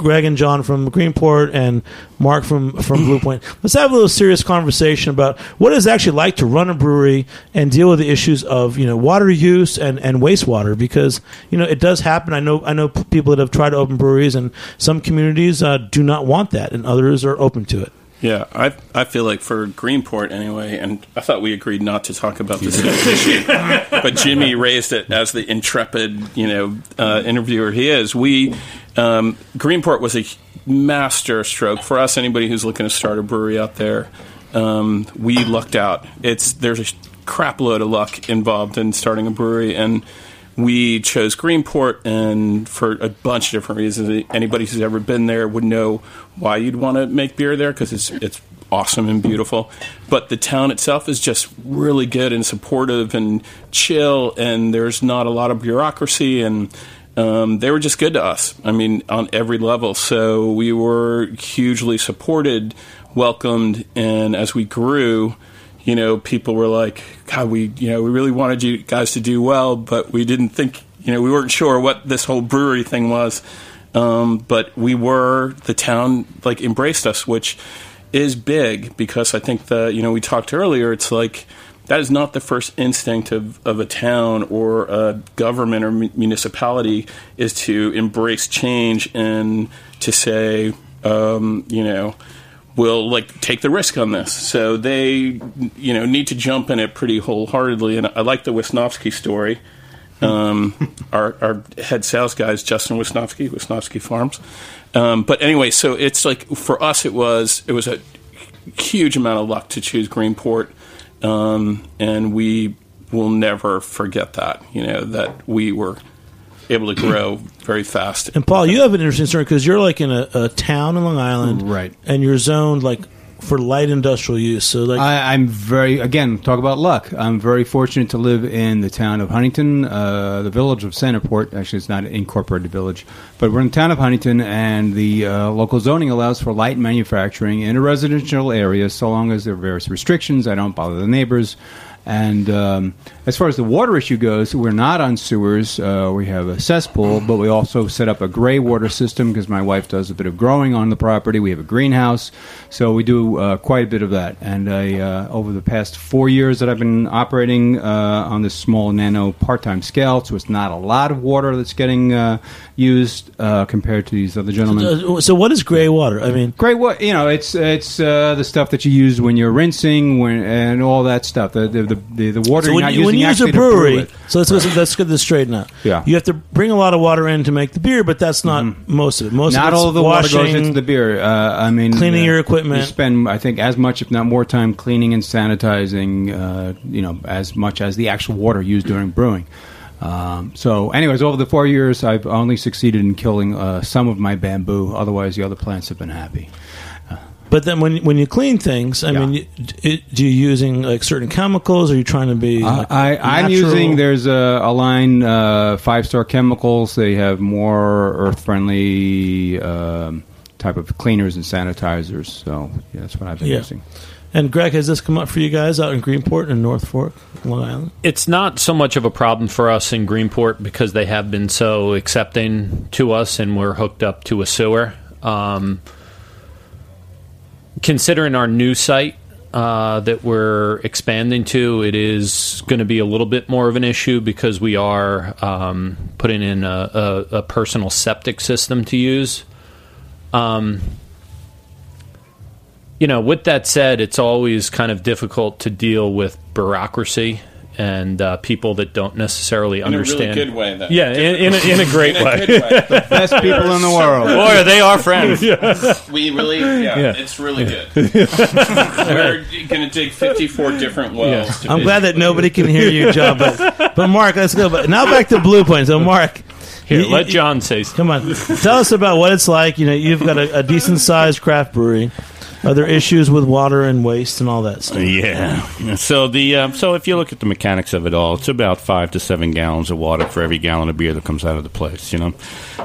Greg and John from Greenport and Mark from, from Blue Point. Let's have a little serious conversation about what it's actually like to run a brewery and deal with the issues of you know water use and, and wastewater because you know it does happen. I know I know people that have tried to open breweries and some communities uh, do not want that and others are open to it. Yeah, I I feel like for Greenport anyway, and I thought we agreed not to talk about this issue, but Jimmy raised it as the intrepid, you know, uh, interviewer he is. We um, Greenport was a master stroke for us. Anybody who's looking to start a brewery out there, um, we lucked out. It's there's a crap load of luck involved in starting a brewery, and we chose Greenport, and for a bunch of different reasons. Anybody who's ever been there would know why you'd want to make beer there because it's it's awesome and beautiful. But the town itself is just really good and supportive and chill, and there's not a lot of bureaucracy and. Um, they were just good to us. I mean, on every level. So we were hugely supported, welcomed, and as we grew, you know, people were like, God, we, you know, we really wanted you guys to do well, but we didn't think, you know, we weren't sure what this whole brewery thing was. Um, but we were, the town, like, embraced us, which is big because I think the, you know, we talked earlier, it's like, that is not the first instinct of, of a town or a government or mu- municipality is to embrace change and to say, um, you know, we'll like take the risk on this. So they, you know, need to jump in it pretty wholeheartedly. And I like the Wisnowski story. Um, our, our head sales guy is Justin Wisnowski, Wisnowski Farms. Um, but anyway, so it's like for us, it was it was a huge amount of luck to choose Greenport, um, and we will never forget that. You know that we were able to grow very fast. And Paul, you have an interesting story because you're like in a, a town in Long Island, Right. And you're zoned like for light industrial use. So like, I, I'm very again talk about luck. I'm very fortunate to live in the town of Huntington, uh, the village of Centerport. Actually, it's not an incorporated village, but we're in the town of Huntington, and the uh, local zoning allows for light manufacturing in a residential area, so long as there are various restrictions. I don't bother the neighbors. And um, as far as the water issue goes, we're not on sewers. Uh, we have a cesspool, but we also set up a gray water system because my wife does a bit of growing on the property. We have a greenhouse, so we do uh, quite a bit of that. And I, uh, over the past four years that I've been operating uh, on this small nano part-time scale, so it's not a lot of water that's getting uh, used uh, compared to these other gentlemen. so what is gray water? I mean, gray water. You know, it's it's uh, the stuff that you use when you're rinsing, when and all that stuff. The the the, the, the water so when you, when you use a actually to brew brewery, so let's, let's, let's get this straightened out. Yeah. you have to bring a lot of water in to make the beer, but that's not most of it. Most Mm-hmm. not of all of the washing, water goes into the beer. Uh, I mean, Cleaning uh, your equipment. You spend, I think, as much, if not more, time cleaning and sanitizing. Uh, you know, as much as the actual water used during brewing. Um, so, anyways, over the four years, I've only succeeded in killing uh, some of my bamboo. Otherwise, the other plants have been happy. But then when when you clean things, I Yeah. mean, you, it, do you using like certain chemicals? Are you trying to be? Uh, like, I, I'm using there's a, a line uh, five star chemicals. They have more earth friendly um, type of cleaners and sanitizers. So yeah, that's what I've been Yeah. using. And Greg, has this come up for you guys out in Greenport and North Fork, Long Island? It's not so much of a problem for us in Greenport because they have been so accepting to us and we're hooked up to a sewer. Um, considering our new site uh, that we're expanding to, it is going to be a little bit more of an issue because we are um, putting in a, a, a personal septic system to use. Um, you know, with that said, it's always kind of difficult to deal with bureaucracy and uh, people that don't necessarily In a really understand. good way, though. Yeah, in, in, a, in a great In a way. good way. The best people in the world. Boy, they are friends. We really, yeah, Yeah. it's really good. We're going to dig 54 different wells. to I'm glad that nobody can hear you, John. But, but Mark, let's go. But now back to Blue Point. So, Mark, Here, let John say. Come on, tell us about what it's like. You know, you've got a, a decent sized craft brewery. Are there issues with water and waste and all that stuff? Yeah. So the um, so if you look at the mechanics of it all, it's about five to seven gallons of water for every gallon of beer that comes out of the place. You know,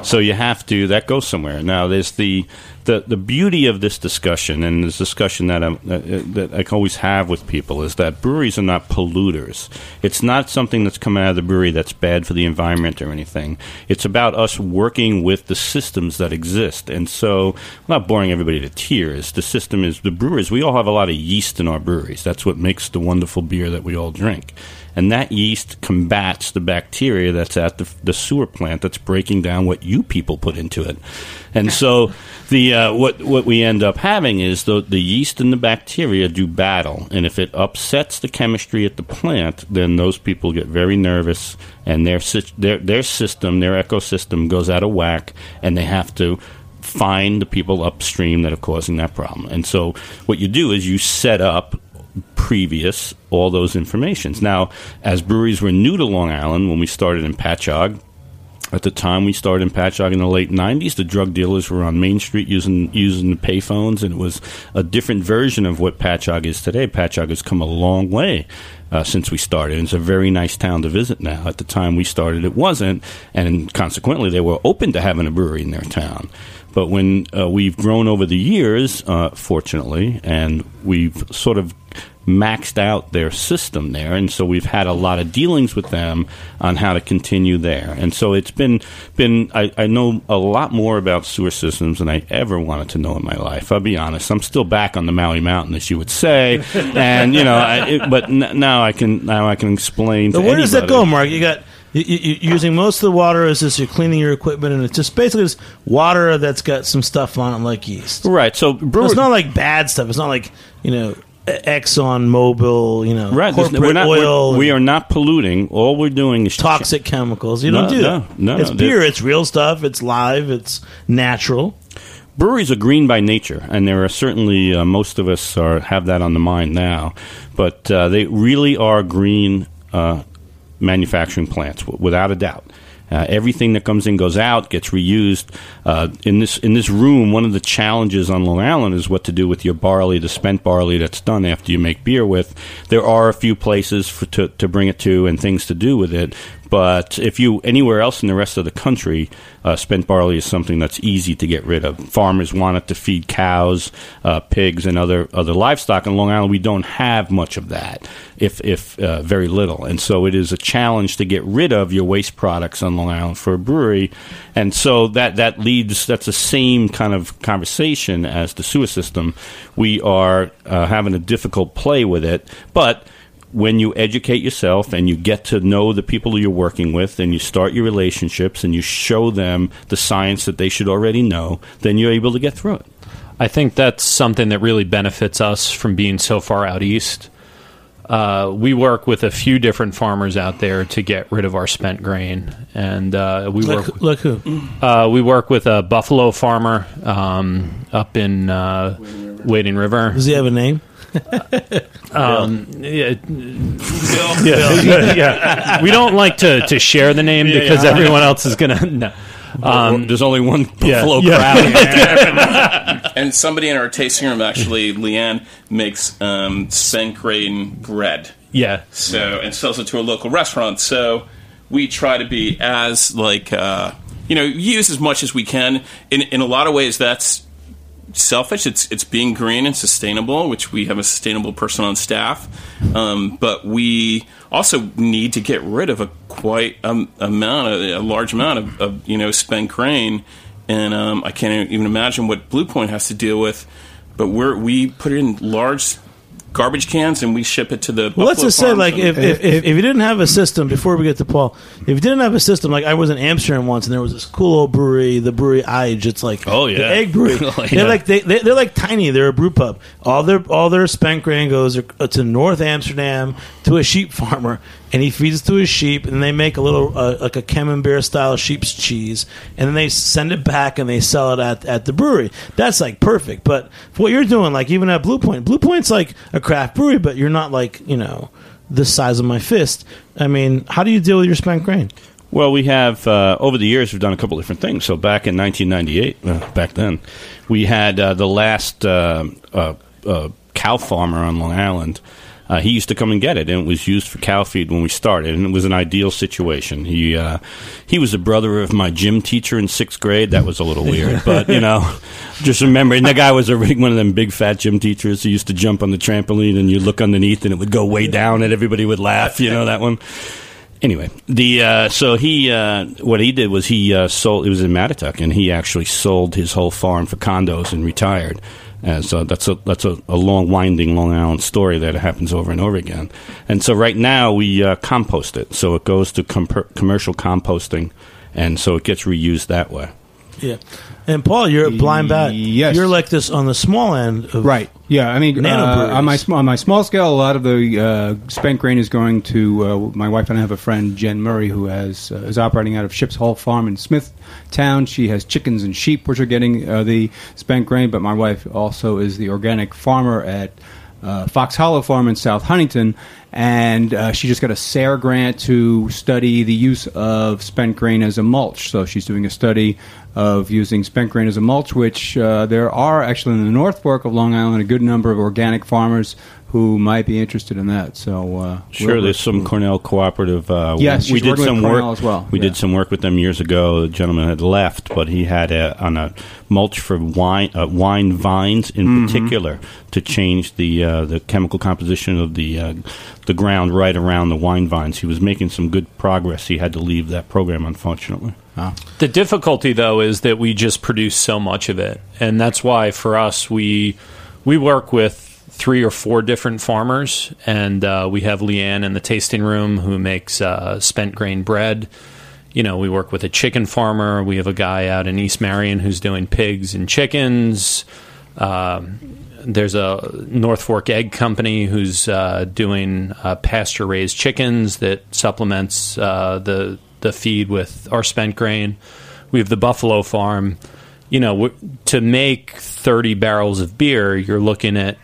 so you have to that goes somewhere. Now there's the the, the beauty of this discussion and this discussion that, I'm, that that I always have with people is that breweries are not polluters. It's not something that's coming out of the brewery that's bad for the environment or anything. It's about us working with the systems that exist. And so, I'm not boring everybody to tears. The system is the brewers. We all have a lot of yeast in our breweries. That's what makes the wonderful beer that we all drink. And that yeast combats the bacteria that's at the, the sewer plant that's breaking down what you people put into it. And so, the uh, what what we end up having is the the yeast and the bacteria do battle, and if it upsets the chemistry at the plant, then those people get very nervous, and their their their system, their ecosystem goes out of whack, and they have to find the people upstream that are causing that problem. And so, what you do is you set up previous all those informations. Now, as breweries were new to Long Island when we started in Patchogue, at the time we started in Patchogue in the late '90s, the drug dealers were on Main Street using using the payphones, and it was a different version of what Patchogue is today. Patchogue has come a long way uh, since we started. It's a very nice town to visit now. At the time we started, it wasn't, and consequently, they were open to having a brewery in their town. But when uh, we've grown over the years, uh, fortunately, and we've sort of maxed out their system there, and so we've had a lot of dealings with them on how to continue there. And so it's been been I, I know a lot more about sewer systems than I ever wanted to know in my life. I'll be honest. I'm still back on the Maui Mountain, as you would say, and you know, I, it, but n- now I can now I can explain. So where does that anybody. go, Mark? You got you, you, using most of the water is just you're cleaning your equipment, and it's just basically just water that's got some stuff on it like yeast. Right. So So it's not like bad stuff. It's not like you know Exxon Mobil, you know, Right, corporate we're not, we're- oil, we are not polluting. All we're doing is toxic chemicals. You No, don't do no, that. no, it's no, beer. It's real stuff. It's live. It's natural. breweries are green by nature, and there are certainly uh, most of us are have that on the mind now. But uh, they really are green uh, manufacturing plants, w- without a doubt. Uh, everything that comes in goes out, gets reused. Uh, in this in this room, one of the challenges on Long Island is what to do with your barley, the spent barley that's done after you make beer with. There are a few places for, to to bring it to and things to do with it, but if you anywhere else in the rest of the country, uh, spent barley is something that's easy to get rid of. Farmers want it to feed cows, uh, pigs, and other other livestock. In Long Island, we don't have much of that, if if uh, very little, and so it is a challenge to get rid of your waste products on Long Island for a brewery, and so that that leads that's the same kind of conversation as the sewer system. We are uh, having a difficult play with it, but when you educate yourself and you get to know the people you're working with and you start your relationships and you show them the science that they should already know, then you're able to get through it. I think that's something that really benefits us from being so far out east. Uh, we work with a few different farmers out there to get rid of our spent grain, and uh, we Like, work. like who? Uh, we work with a buffalo farmer um, up in uh, Wading River. Does he have a name? Um, yeah, yeah, yeah, yeah. We don't like to, to share the name Yeah, because yeah. everyone else is gonna. No. Um, There's only one yeah, buffalo yeah. crowd. and somebody in our tasting room actually, Leanne, makes um, spent grain bread. Yeah. So and sells it to a local restaurant. So we try to be as like uh, you know use as much as we can. In in a lot of ways, that's selfish. It's it's being green and sustainable, which we have a sustainable person on staff. Um, but we also need to get rid of a quite um, amount, a, a large amount of, of you know spent grain, and um, I can't even imagine what Blue Point has to deal with. But we're we put in large garbage cans and we ship it to the. Well, let's just say, like, if, if, if, if you didn't have a system, before we get to Paul, if you didn't have a system, like I was in Amsterdam once, and there was this cool old brewery, the brewery Ige. It's like, Oh, yeah. the egg brewery. Oh, yeah. They're like they, they they're like tiny. They're a brew pub. All their all their spent grain goes uh, to North Amsterdam to a sheep farmer, and he feeds it to his sheep, and they make a little uh, like a camembert style sheep's cheese, and then they send it back and they sell it at at the brewery. That's like perfect. But what you're doing, like even at Blue Point, Blue Point's like a craft brewery, but you're not like you know the size of my fist. I mean, how do you deal with your spent grain? Well, we have uh, over the years we've done a couple different things. So back in 1998, uh, back then, we had uh, the last uh, uh, cow farmer on Long Island. Uh, he used to come and get it, and it was used for cow feed when we started, and it was an ideal situation. He uh, he was the brother of my gym teacher in sixth grade. That was a little weird, but you know, just remember, and that guy was a one of them big fat gym teachers who used to jump on the trampoline, and you look underneath, and it would go way down, and everybody would laugh. You know that one. Anyway, the uh, so he uh, what he did was he uh, sold. It was in Mattituck, and he actually sold his whole farm for condos and retired. Uh, so that's a that's a, a long, winding Long Island story that happens over and over again. And so right now we uh, compost it, so it goes to com- commercial composting, and so it gets reused that way. Yeah. And Paul, you're a blind bat. Yes. You're like this on the small end. Of, Right. Yeah. I mean, uh, on my sm- on my small scale, a lot of the uh, spent grain is going to uh, my wife and I have a friend Jen Murray who has uh, is operating out of Ships Hall Farm in Smithtown. She has chickens and sheep, which are getting uh, the spent grain. But my wife also is the organic farmer at uh, Fox Hollow Farm in South Huntington, and uh, she just got a SARE grant to study the use of spent grain as a mulch. So she's doing a study of using spent grain as a mulch, which uh, there are actually in the North Fork of Long Island a good number of organic farmers who might be interested in that. So uh, Sure, we're- there's some Cornell cooperative. Uh, Yes, we did some work as well, We yeah. did some work with them years ago. The gentleman had left, but he had a, on a mulch for wine uh, wine vines in Mm-hmm. particular to change the uh, the chemical composition of the uh, the ground right around the wine vines. He was making some good progress. He had to leave that program, unfortunately. The difficulty, though, is that we just produce so much of it, and that's why for us we we work with three or four different farmers, and uh, we have Leanne in the tasting room who makes uh, spent grain bread. You know, we work with a chicken farmer. We have a guy out in East Marion who's doing pigs and chickens. Um, there's a North Fork Egg Company who's uh, doing uh, pasture raised chickens that supplements uh, the the feed with our spent grain. We have the Buffalo Farm. You know, to make 30 barrels of beer, you're looking at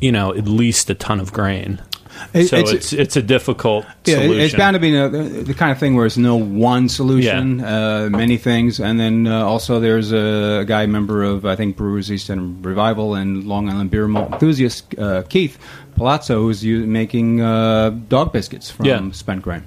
you know at least a ton of grain. It- so it's- it's it's, a difficult Yeah, solution. it's bound to be the, the kind of thing where it's no one solution, uh, many things, and then uh, also there's a, guy member of I think Brewers East End Revival and Long Island Beer Malt enthusiast uh, Keith Palazzo who's u- making uh, dog biscuits from Yeah. spent grain.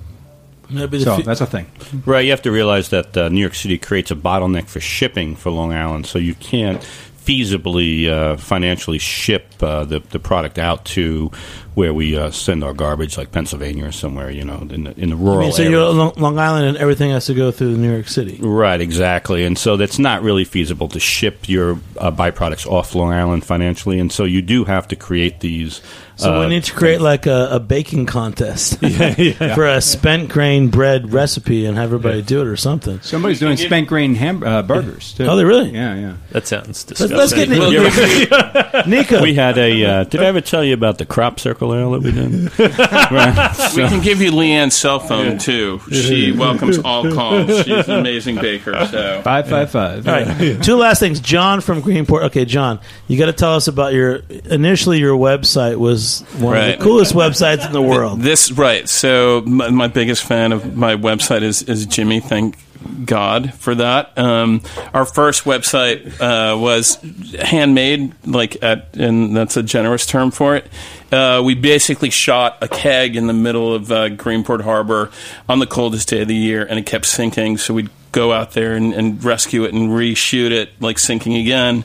So fe- that's a thing. Right, you have to realize that uh, New York City creates a bottleneck for shipping for Long Island, so you can't feasibly uh, financially ship uh, the the product out to where we uh, send our garbage, like Pennsylvania or somewhere, you know, in the, in the I rural mean, so areas. you're on Long- Long Island, and everything has to go through New York City. Right, exactly. And so that's not really feasible to ship your uh, byproducts off Long Island financially. And so you do have to create these. So uh, we need to create like a, a baking contest for a spent grain bread recipe and have everybody do it or something. Somebody's doing spent grain ham- uh, burgers too. Oh, they really? Yeah, yeah. That sounds Let's, let's get Well, Niko. Niko. We had a. Uh, did I ever tell you about the crop circle ale that we did? right. We can give you Leanne's cell phone too. She welcomes all calls. She's an amazing baker. So Five five five. All right. Two last things. John from Greenport. Okay, John, you got to tell us about your. Initially, your website was one Right. of the coolest websites in the world. This right. So my, my biggest fan of my website is is Jimmy. Thank God for that. Um, our first website uh, was handmade, like at, and that's a generous term for it. Uh, we basically shot a keg in the middle of uh, Greenport Harbor on the coldest day of the year, and it kept sinking. So we'd go out there and, and rescue it and reshoot it, like sinking again.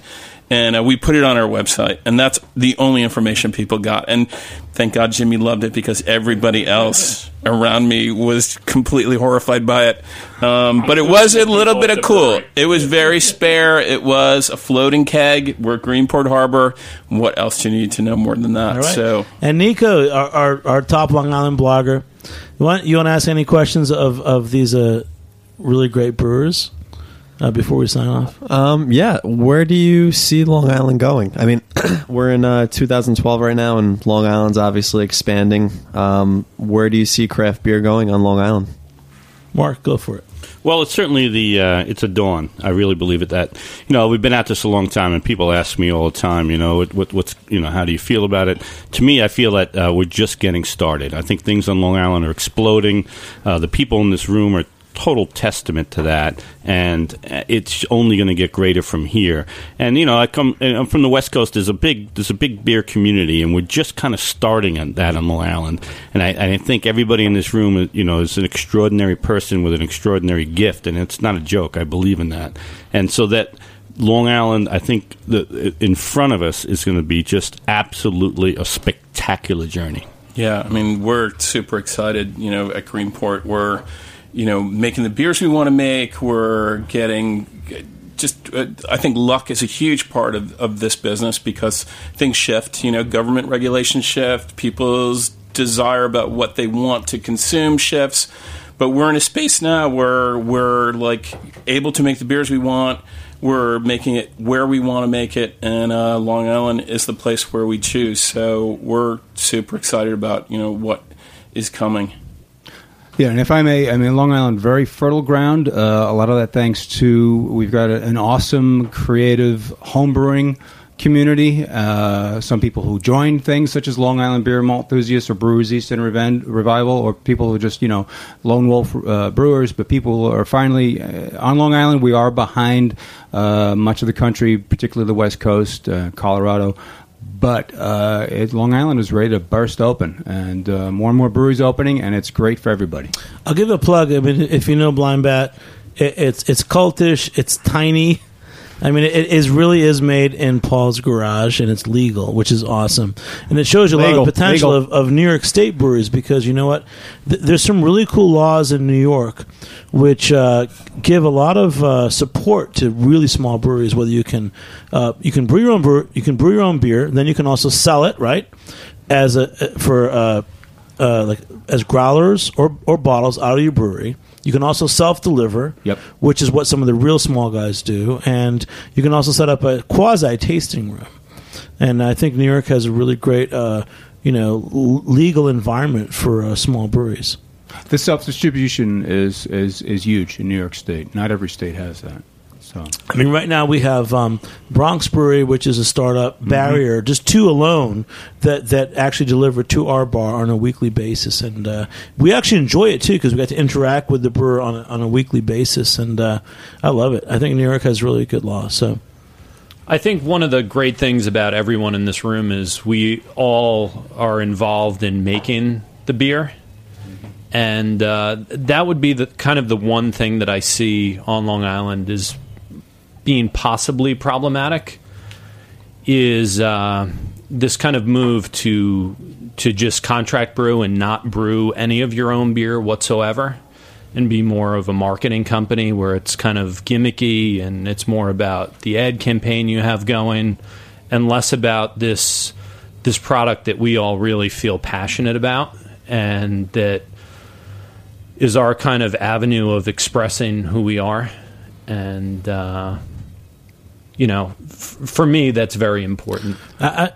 And uh, we put it on our website, and that's the only information people got. And thank God Jimmy loved it because everybody else around me was completely horrified by it. Um, but it was a little bit of cool. It was very spare. It was a floating keg. We're at Greenport Harbor. What else do you need to know more than that? Right. So and Niko, our, our, our top Long Island blogger, you want you want to ask any questions of of these uh, really great brewers uh, before we sign off? Um, yeah, where do you see Long Island going? I mean, we're in uh, 2012 right now, and Long Island's obviously expanding. Um, where do you see craft beer going on Long Island? Mark, go for it. Well, it's certainly the uh, it's a dawn. I really believe it. That you know we've been at this a long time, and people ask me all the time. You know what, what, what's you know how do you feel about it? To me, I feel that uh, we're just getting started. I think things on Long Island are exploding. Uh, the people in this room are total testament to that, and it's only going to get greater from here. And you know, I come I'm from the West Coast. There's a big there's a big beer community, and we're just kind of starting on that on Long Island. And I, I think everybody in this room, you know, is an extraordinary person with an extraordinary gift, and it's not a joke. I believe in that, and so that. Long Island, I think the in front of us is going to be just absolutely a spectacular journey. Yeah, I mean, we're super excited. You know, at Greenport, we're you know making the beers we want to make. We're getting just. Uh, I think luck is a huge part of, of this business because things shift. You know, government regulations shift. People's desire about what they want to consume shifts. But we're in a space now where we're like able to make the beers we want. We're making it where we want to make it, and uh, Long Island is the place where we choose. So we're super excited about you know what is coming. Yeah, and if I may, I mean, Long Island, very fertile ground. Uh, a lot of that thanks to we've got a, an awesome, creative homebrewing community. Uh, some people who join things such as Long Island Beer Malt Enthusiasts or Brewers East End Reven- Revival, or people who are just, you know, lone wolf uh, brewers. But people are finally uh, on Long Island. We are behind uh, much of the country, particularly the West Coast, uh, Colorado. But uh, it, Long Island is ready to burst open, and uh, more and more breweries opening, and it's great for everybody. I'll give a plug. I mean, if you know Blind Bat, it, it's it's cultish. It's tiny. I mean, it, it is really is made in Paul's garage, and it's legal, which is awesome. And it shows you a lot Legal, of potential legal. of, of New York State breweries because you know what? Th- there's some really cool laws in New York which uh, give a lot of uh, support to really small breweries. Whether you can uh, you can brew your own brew, you can brew your own beer, then you can also sell it right as a for uh, uh, like as growlers or, or bottles out of your brewery. You can also self deliver, Yep. which is what some of the real small guys do, and you can also set up a quasi tasting room. And I think New York has a really great, uh, you know, l- legal environment for uh, small breweries. The self distribution is, is is huge in New York State. Not every state has that. So I mean, right now we have um, Bronx Brewery, which is a startup, Mm-hmm. Barrier, just two alone that that actually deliver to our bar on a weekly basis, and uh, we actually enjoy it too because we got to interact with the brewer on a, on a weekly basis, and uh, I love it. I think New York has really good law. So I think one of the great things about everyone in this room is we all are involved in making the beer. And uh, that would be the kind of the one thing that I see on Long Island is being possibly problematic is uh, this kind of move to to just contract brew and not brew any of your own beer whatsoever and be more of a marketing company where it's kind of gimmicky and it's more about the ad campaign you have going and less about this this product that we all really feel passionate about and that is our kind of avenue of expressing who we are. And uh, you know f- for me that's very important I, I,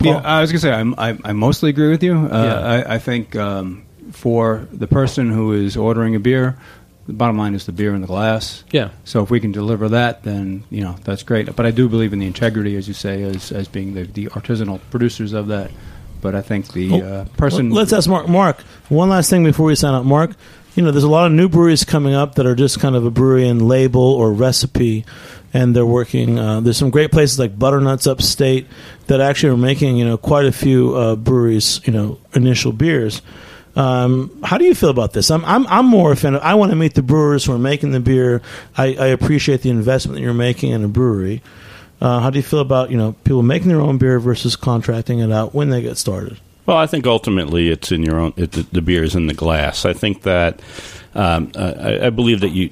yeah, I was gonna say I'm, I, I mostly agree with you. Uh, Yeah. I, I think um, for the person who is ordering a beer, the bottom line is the beer in the glass. Yeah. So if we can deliver that, then you know that's great. But I do believe in the integrity, as you say, as as being the, the artisanal producers of that. But I think the Oh, uh, person. Let's ask Mark. Mark, one last thing before we sign up. Mark, you know, there's a lot of new breweries coming up that are just kind of a brewery and label or recipe, and they're working. Uh, there's some great places like Butternuts Upstate that actually are making you know quite a few uh, breweries you know initial beers. Um, how do you feel about this? I'm I'm, I'm more a fan. Of, I want to meet the brewers who are making the beer. I, I appreciate the investment that you're making in a brewery. Uh, how do you feel about you know people making their own beer versus contracting it out when they get started? Well, I think ultimately it's in your own. It, the, the beer is in the glass. I think that um, I, I believe that you.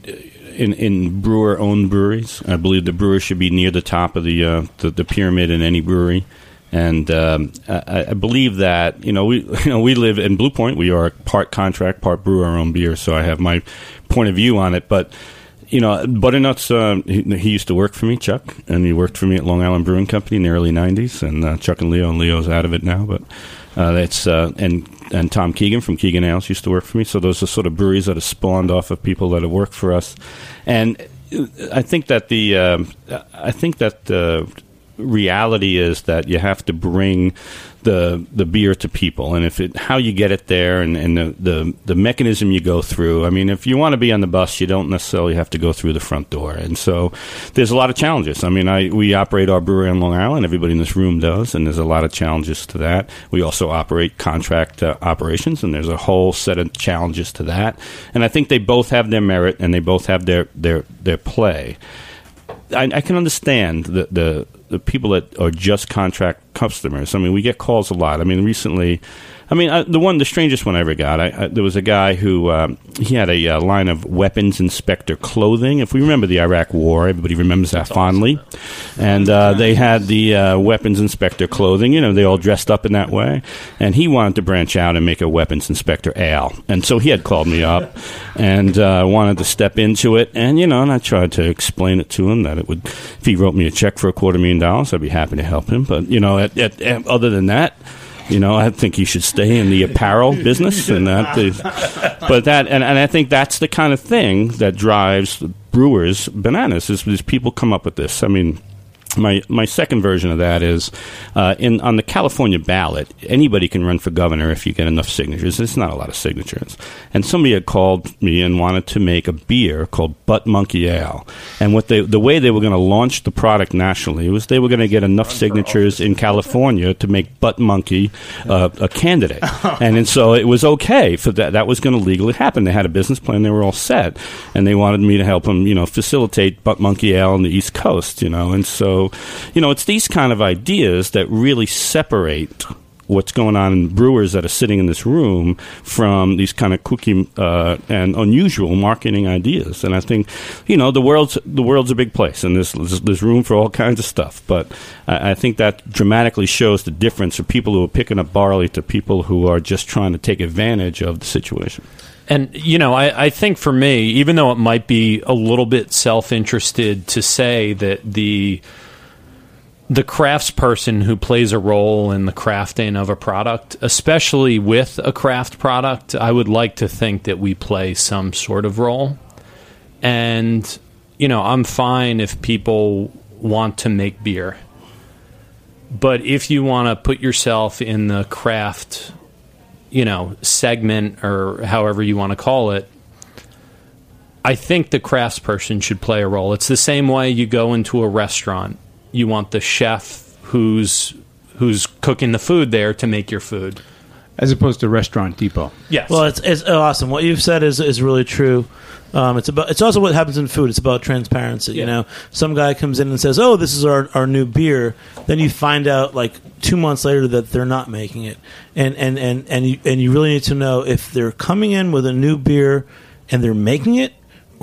In, in brewer owned breweries, I believe the brewer should be near the top of the uh, the, the pyramid in any brewery, and um, I, I believe that you know we you know we live in Blue Point. We are part contract, part brewer our own beer. So I have my point of view on it. But you know, Butternuts, uh, he, he used to work for me, Chuck, and he worked for me at Long Island Brewing Company in the early '90s. And uh, Chuck and Leo, and Leo's out of it now, but uh, that's uh, and and Tom Keegan from Keegan Ales used to work for me. So those are sort of breweries that have spawned off of people that have worked for us, and uh, I think that the um, I think that the reality is that you have to bring the the beer to people, and if it how you get it there, and, and the, the the mechanism you go through. I mean, if you want to be on the bus, you don't necessarily have to go through the front door, and so there's a lot of challenges. I mean, I we operate our brewery on Long Island. Everybody in this room does, and there's a lot of challenges to that. We also operate contract uh, operations, and there's a whole set of challenges to that. And I think they both have their merit, and they both have their their their play. I, I can understand the, the the people that are just contract customers. I mean, we get calls a lot. I mean, recently, I mean, I, the one, the strangest one I ever got, I, I, there was a guy who um, he had a uh, line of weapons inspector clothing. If we remember the Iraq War, everybody remembers that fondly, and uh, they had the uh, weapons inspector clothing. You know, they all dressed up in that way, and he wanted to branch out and make a weapons inspector ale, and so he had called me up and uh, wanted to step into it, and you know, and I tried to explain it to him that it would, if he wrote me a check for a quarter million dollars, I'd be happy to help him, but you know, at, at, at, other than that. You know, I think he should stay in the apparel business, and that. Is, but that, and, and I think that's the kind of thing that drives brewers bananas. Is, is people come up with this? I mean, my my second version of that is uh, in on the California ballot. Anybody can run for governor if you get enough signatures. It's not a lot of signatures. And somebody had called me and wanted to make a beer called Butt Monkey Ale. And what they the way they were going to launch the product nationally was they were going to get enough signatures in California to make Butt Monkey uh, a candidate. and, and so it was okay for that. That was going to legally happen. They had a business plan. They were all set, and they wanted me to help them, you know, facilitate Butt Monkey Ale on the East Coast. You know, and so you know, it's these kind of ideas that really separate what's going on in brewers that are sitting in this room from these kind of kooky uh, and unusual marketing ideas. And I think, you know, the world's the world's a big place, and there's there's room for all kinds of stuff. But I, I think that dramatically shows the difference of people who are picking up barley to people who are just trying to take advantage of the situation. And, you know, I, I think for me, even though it might be a little bit self interested to say that the the craftsperson who plays a role in the crafting of a product, especially with a craft product, I would like to think that we play some sort of role. And, you know, I'm fine if people want to make beer. But if you want to put yourself in the craft, you know, segment or however you want to call it, I think the craftsperson should play a role. It's the same way you go into a restaurant. You want the chef who's who's cooking the food there to make your food. As opposed to Restaurant Depot. Yes. Well, it's, it's awesome. What you've said is is really true. Um, it's about. It's also what happens in food. It's about transparency. You know, some guy comes in and says, "Oh, this is our, our new beer." Then you find out like two months later that they're not making it, and and and and you, and you really need to know if they're coming in with a new beer and they're making it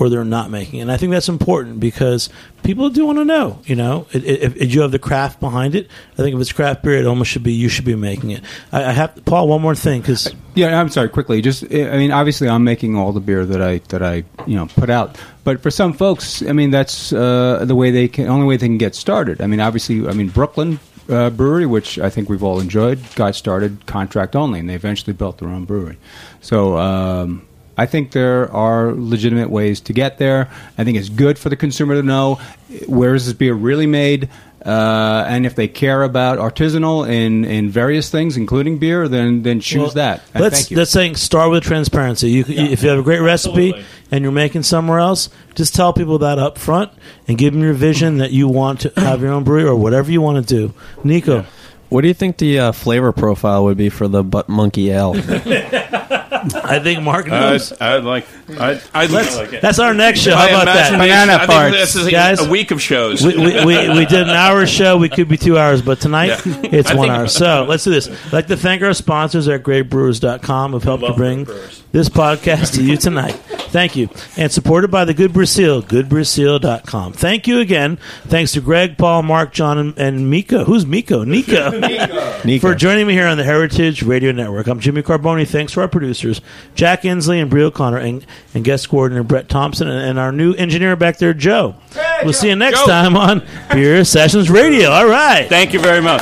or they're not making. And I think that's important because people do want to know. You know, if, if, you have the craft behind it, I think if it's craft beer, it almost should be you should be making it. I, I have Paul. One more thing, because Yeah, I'm sorry. Quickly, just I mean, obviously, I'm making all the beer that I that I you know put out. But for some folks, I mean, that's uh, the way they can only way they can get started. I mean, obviously, I mean Brooklyn. Uh, brewery, which I think we've all enjoyed, got started contract only, and they eventually built their own brewery. So um, I think there are legitimate ways to get there. I think it's good for the consumer to know where is this beer really made. Uh, and if they care about artisanal in, in various things, including beer, then then choose Well, that. And Let's thank you. that's saying start with transparency. You, c if you have a great recipe and you're making somewhere else, just tell people that up front and give them your vision that you want to have your own brewery or whatever you want to do. Niko, What do you think the uh, flavor profile would be for the butt monkey ale? I think Mark knows. I'd, I'd like. I'd, I'd Let's- that's our next show. How about that? imagination- Banana I think farts. This is Guys, a week of shows. We, we, we, we did an hour show. We could be two hours, but tonight Yeah. it's I one hour. So let's do this. I'd like to thank our sponsors at greatbrewers.com who have helped to bring this podcast to you tonight. Thank you. And supported by the Good Brazil, goodbrazil.com. Thank you again. Thanks to Greg, Paul, Mark, John, and, and Miko. Who's Miko? Niko. For joining me here on the Heritage Radio Network. I'm Jimmy Carbone. Thanks to our producers, Jack Inslee and Brie O'Connor, and, and guest coordinator Brett Thompson, and, and our new engineer back there, Joe. we'll see you next Joe. time on Beer Sessions Radio. All right. Thank you very much.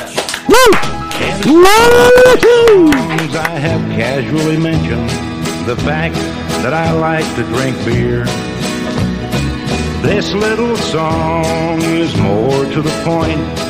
songs I have casually mentioned the fact that I like to drink beer. This little song is more to the point.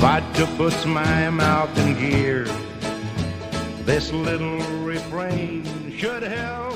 Vodka puts my mouth in gear. This little refrain should help.